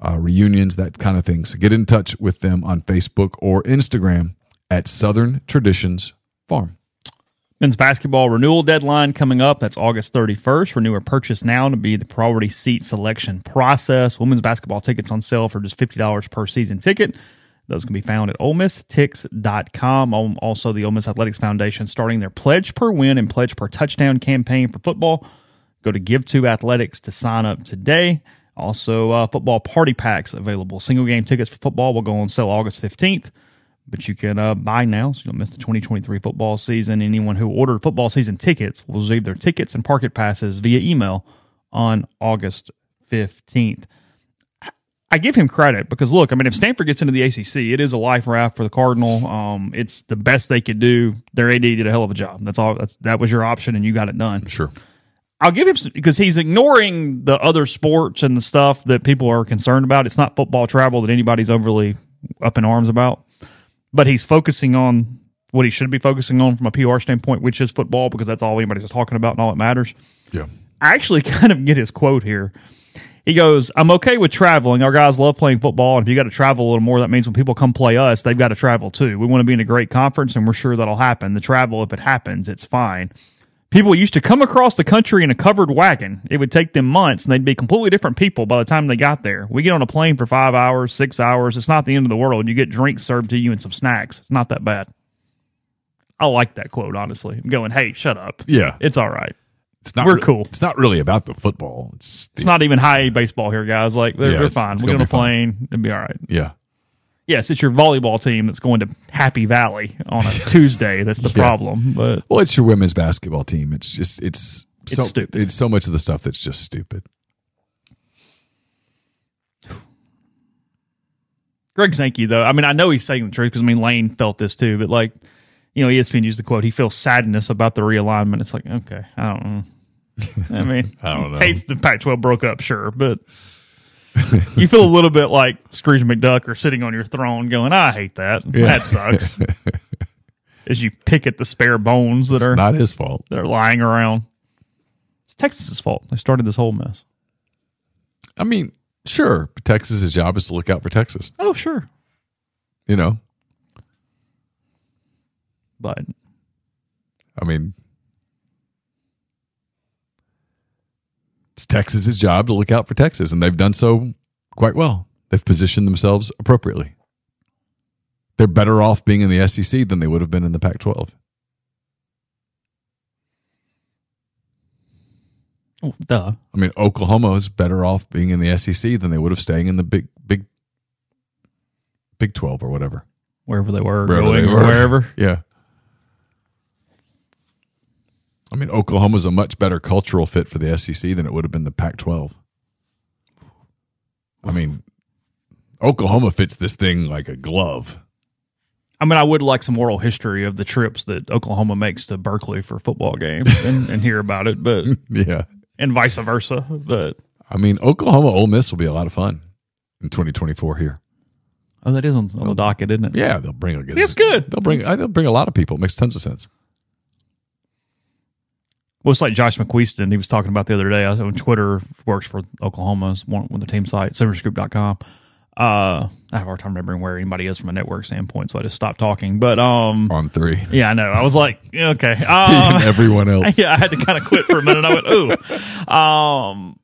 uh, reunions, that kind of thing. So get in touch with them on Facebook or Instagram at Southern Traditions Farm. Men's basketball renewal deadline coming up. That's August 31st. Renew or purchase now to be the priority seat selection process. Women's basketball tickets on sale for just $50 per season ticket. Those can be found at OleMissTix.com. Al- Also, the Ole Miss Athletics Foundation starting their Pledge Per Win and Pledge Per Touchdown campaign for football. Go to Give to Athletics to sign up today. Also, uh, football party packs available. Single game tickets for football will go on sale August 15th, but you can uh, buy now so you don't miss the 2023 football season. Anyone who ordered football season tickets will receive their tickets and parket passes via email on August 15th. I give him credit because look, I mean, if Stanford gets into the ACC, it is a life raft for the Cardinal. Um, it's the best they could do. Their AD did a hell of a job. That's all. That's that was your option, and you got it done. Sure. I'll give him because he's ignoring the other sports and the stuff that people are concerned about. It's not football travel that anybody's overly up in arms about, but he's focusing on what he should be focusing on from a PR standpoint, which is football, because that's all anybody's talking about and all that matters. Yeah. I actually [LAUGHS] kind of get his quote here. He goes, I'm okay with traveling. Our guys love playing football. And if you got to travel a little more, that means when people come play us, they've got to travel too. We want to be in a great conference and we're sure that'll happen. The travel, if it happens, it's fine. People used to come across the country in a covered wagon. It would take them months and they'd be completely different people by the time they got there. We get on a plane for five hours, six hours. It's not the end of the world. You get drinks served to you and some snacks. It's not that bad. I like that quote, honestly. I'm going, hey, shut up. Yeah. It's all right. It's not We're re- cool. It's not really about the football. It's, It's not even high baseball here, guys. Like, they're, Yeah, they're it's- fine. We're gonna on a be fine. plane. It'll be all right. yeah. Yes, it's your volleyball team that's going to Happy Valley on a [LAUGHS] Tuesday. That's the Yeah. problem. But Well, it's your women's basketball team. It's just it's It's so stupid. It's so much of the stuff that's just stupid. Greg Sankey, though, I mean, I know he's saying the truth because I mean Lane felt this too, but like, you know, ESPN used the quote. He feels sadness about the realignment. It's like, okay, I don't know. I mean, [LAUGHS] I don't know. hates the Pac-12 broke up, sure, but you feel a little bit like Scrooge McDuck or sitting on your throne, going, "I hate that. Yeah. That sucks." [LAUGHS] As you pick at the spare bones that It's are not his fault. they're lying around. It's Texas's fault. They started this whole mess. I mean, sure, Texas's job is to look out for Texas. Oh, sure, You know, but I mean, it's Texas's job to look out for Texas, and they've done so quite well. They've positioned themselves appropriately. They're better off being in the SEC than they would have been in the Pac 12. oh, duh. I mean, Oklahoma is better off being in the SEC than they would have staying in the big, big, Big 12 or whatever. Wherever they were Wherever going they were. wherever. Yeah. I mean, Oklahoma's a much better cultural fit for the SEC than it would have been the Pac 12. I mean, Oklahoma fits this thing like a glove. I mean, I would like some oral history of the trips that Oklahoma makes to Berkeley for football games and, and hear about it, but [LAUGHS] Yeah. and vice versa. But I mean, Oklahoma Ole Miss will be a lot of fun in 2024 here. oh, that is on, on the docket, isn't it? Yeah, they'll bring a good. It's good. They'll bring. They'll bring a lot of people. It makes tons of sense. Well, it's like Josh McCuistion. He was talking about the other day. I was on Twitter, works for Oklahoma's one with the team site, soonerscoop.com. Uh, I have a hard time remembering where anybody is from a network standpoint, so I just stopped talking. But um, On three, yeah, I know. I was like, okay. [LAUGHS] Um, everyone else. [LAUGHS] yeah, I had to kind of quit for a minute. I went, ooh. Um,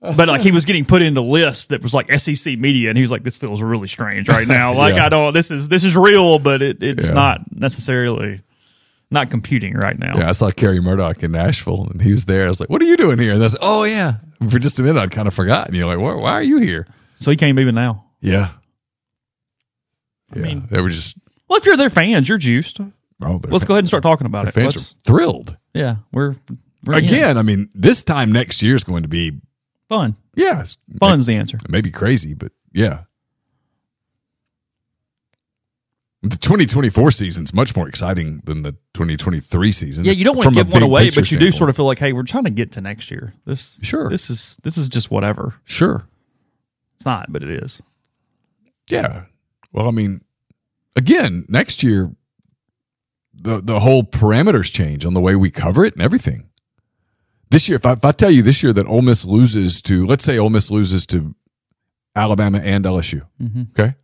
but like he was getting put into lists that was like SEC media, and he was like, "This feels really strange right now. [LAUGHS] Like Yeah. I don't. This is this is real, but it, it's Yeah. not necessarily not computing right now." Yeah, I saw Kerry Murdoch in Nashville, and he was there. I was like, "What are you doing here?" And I said, "Oh yeah." And for just a minute, I'd kind of forgotten. You're like, why, "Why are you here?" So he came even now. Yeah. I mean- they were just. Well, if you're their fans, you're juiced. Oh, Let's go ahead and start talking about it. Fans Let's- are thrilled. yeah, we're, we're in. Again, I mean, this time next year is going to be fun. yeah, Fun's the answer. It may be crazy, but yeah. The 2024 season's much more exciting than the 2023 season. Yeah, you don't want to give one away, but you do sort of feel like, hey, we're trying to get to next year. This Sure. This is this is just whatever. Sure. It's not, but it is. Yeah. Well, I mean, again, next year, the the whole parameters change on the way we cover it and everything. This year, if I, if I tell you this year that Ole Miss loses to, let's say Ole Miss loses to Alabama and LSU, mm-hmm. okay,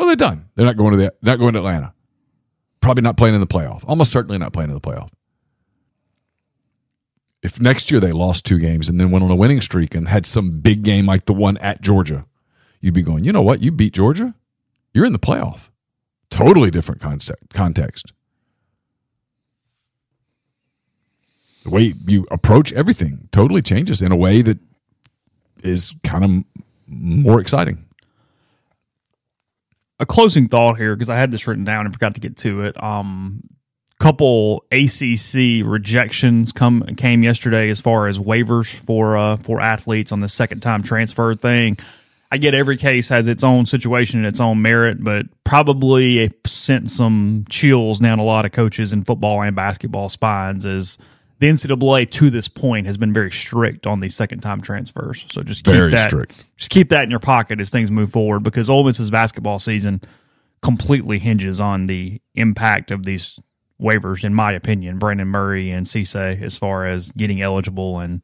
well they're done. They're not going to the, not going to Atlanta. Probably not playing in the playoff. Almost certainly not playing in the playoff. If next year they lost two games and then went on a winning streak and had some big game like the one at Georgia, you'd be going, you know what? You beat Georgia, you're in the playoff. Totally different concept, context. The way you approach everything totally changes in a way that is kind of more exciting. A closing thought here because I had this written down and forgot to get to it. Um, couple ACC rejections come came yesterday as far as waivers for uh, for athletes on the second time transfer thing. I get every case has its own situation and its own merit, but probably sent some chills down a lot of coaches in football and basketball spines as the NCAA to this point has been very strict on these second time transfers. So just keep Very that strict. just keep that in your pocket as things move forward because Ole Miss's basketball season completely hinges on the impact of these waivers, in my opinion, Brandon Murray and Cisse as far as getting eligible and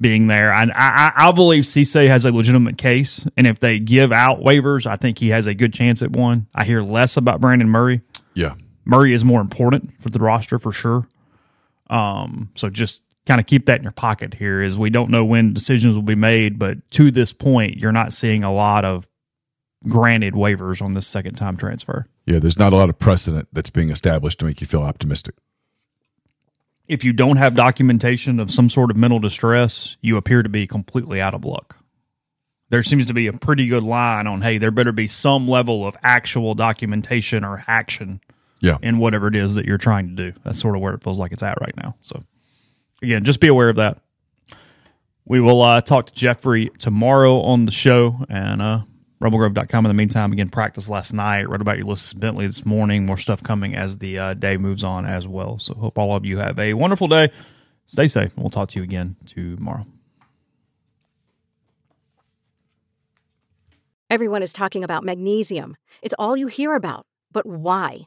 being there. I, I, I believe Cisse has a legitimate case, and if they give out waivers, I think he has a good chance at one. I hear less about Brandon Murray. Yeah. Murray is more important for the roster for sure. Um, so just kind of keep that in your pocket here. Is we don't know when decisions will be made, but to this point, you're not seeing a lot of granted waivers on this second time transfer. Yeah, there's not a lot of precedent that's being established to make you feel optimistic. If you don't have documentation of some sort of mental distress, you appear to be completely out of luck. There seems to be a pretty good line on, hey, there better be some level of actual documentation or action Yeah. in whatever it is that you're trying to do. That's sort of where it feels like it's at right now. So, again, just be aware of that. We will uh, talk to Jeffrey tomorrow on the show and uh, rebelgrove.com. In the meantime, again, practice last night. Read about Ulysses Bentley this morning. More stuff coming as the uh, day moves on as well. So, hope all of you have a wonderful day. Stay safe, and we'll talk to you again tomorrow. Everyone is talking about magnesium. It's all you hear about. But why?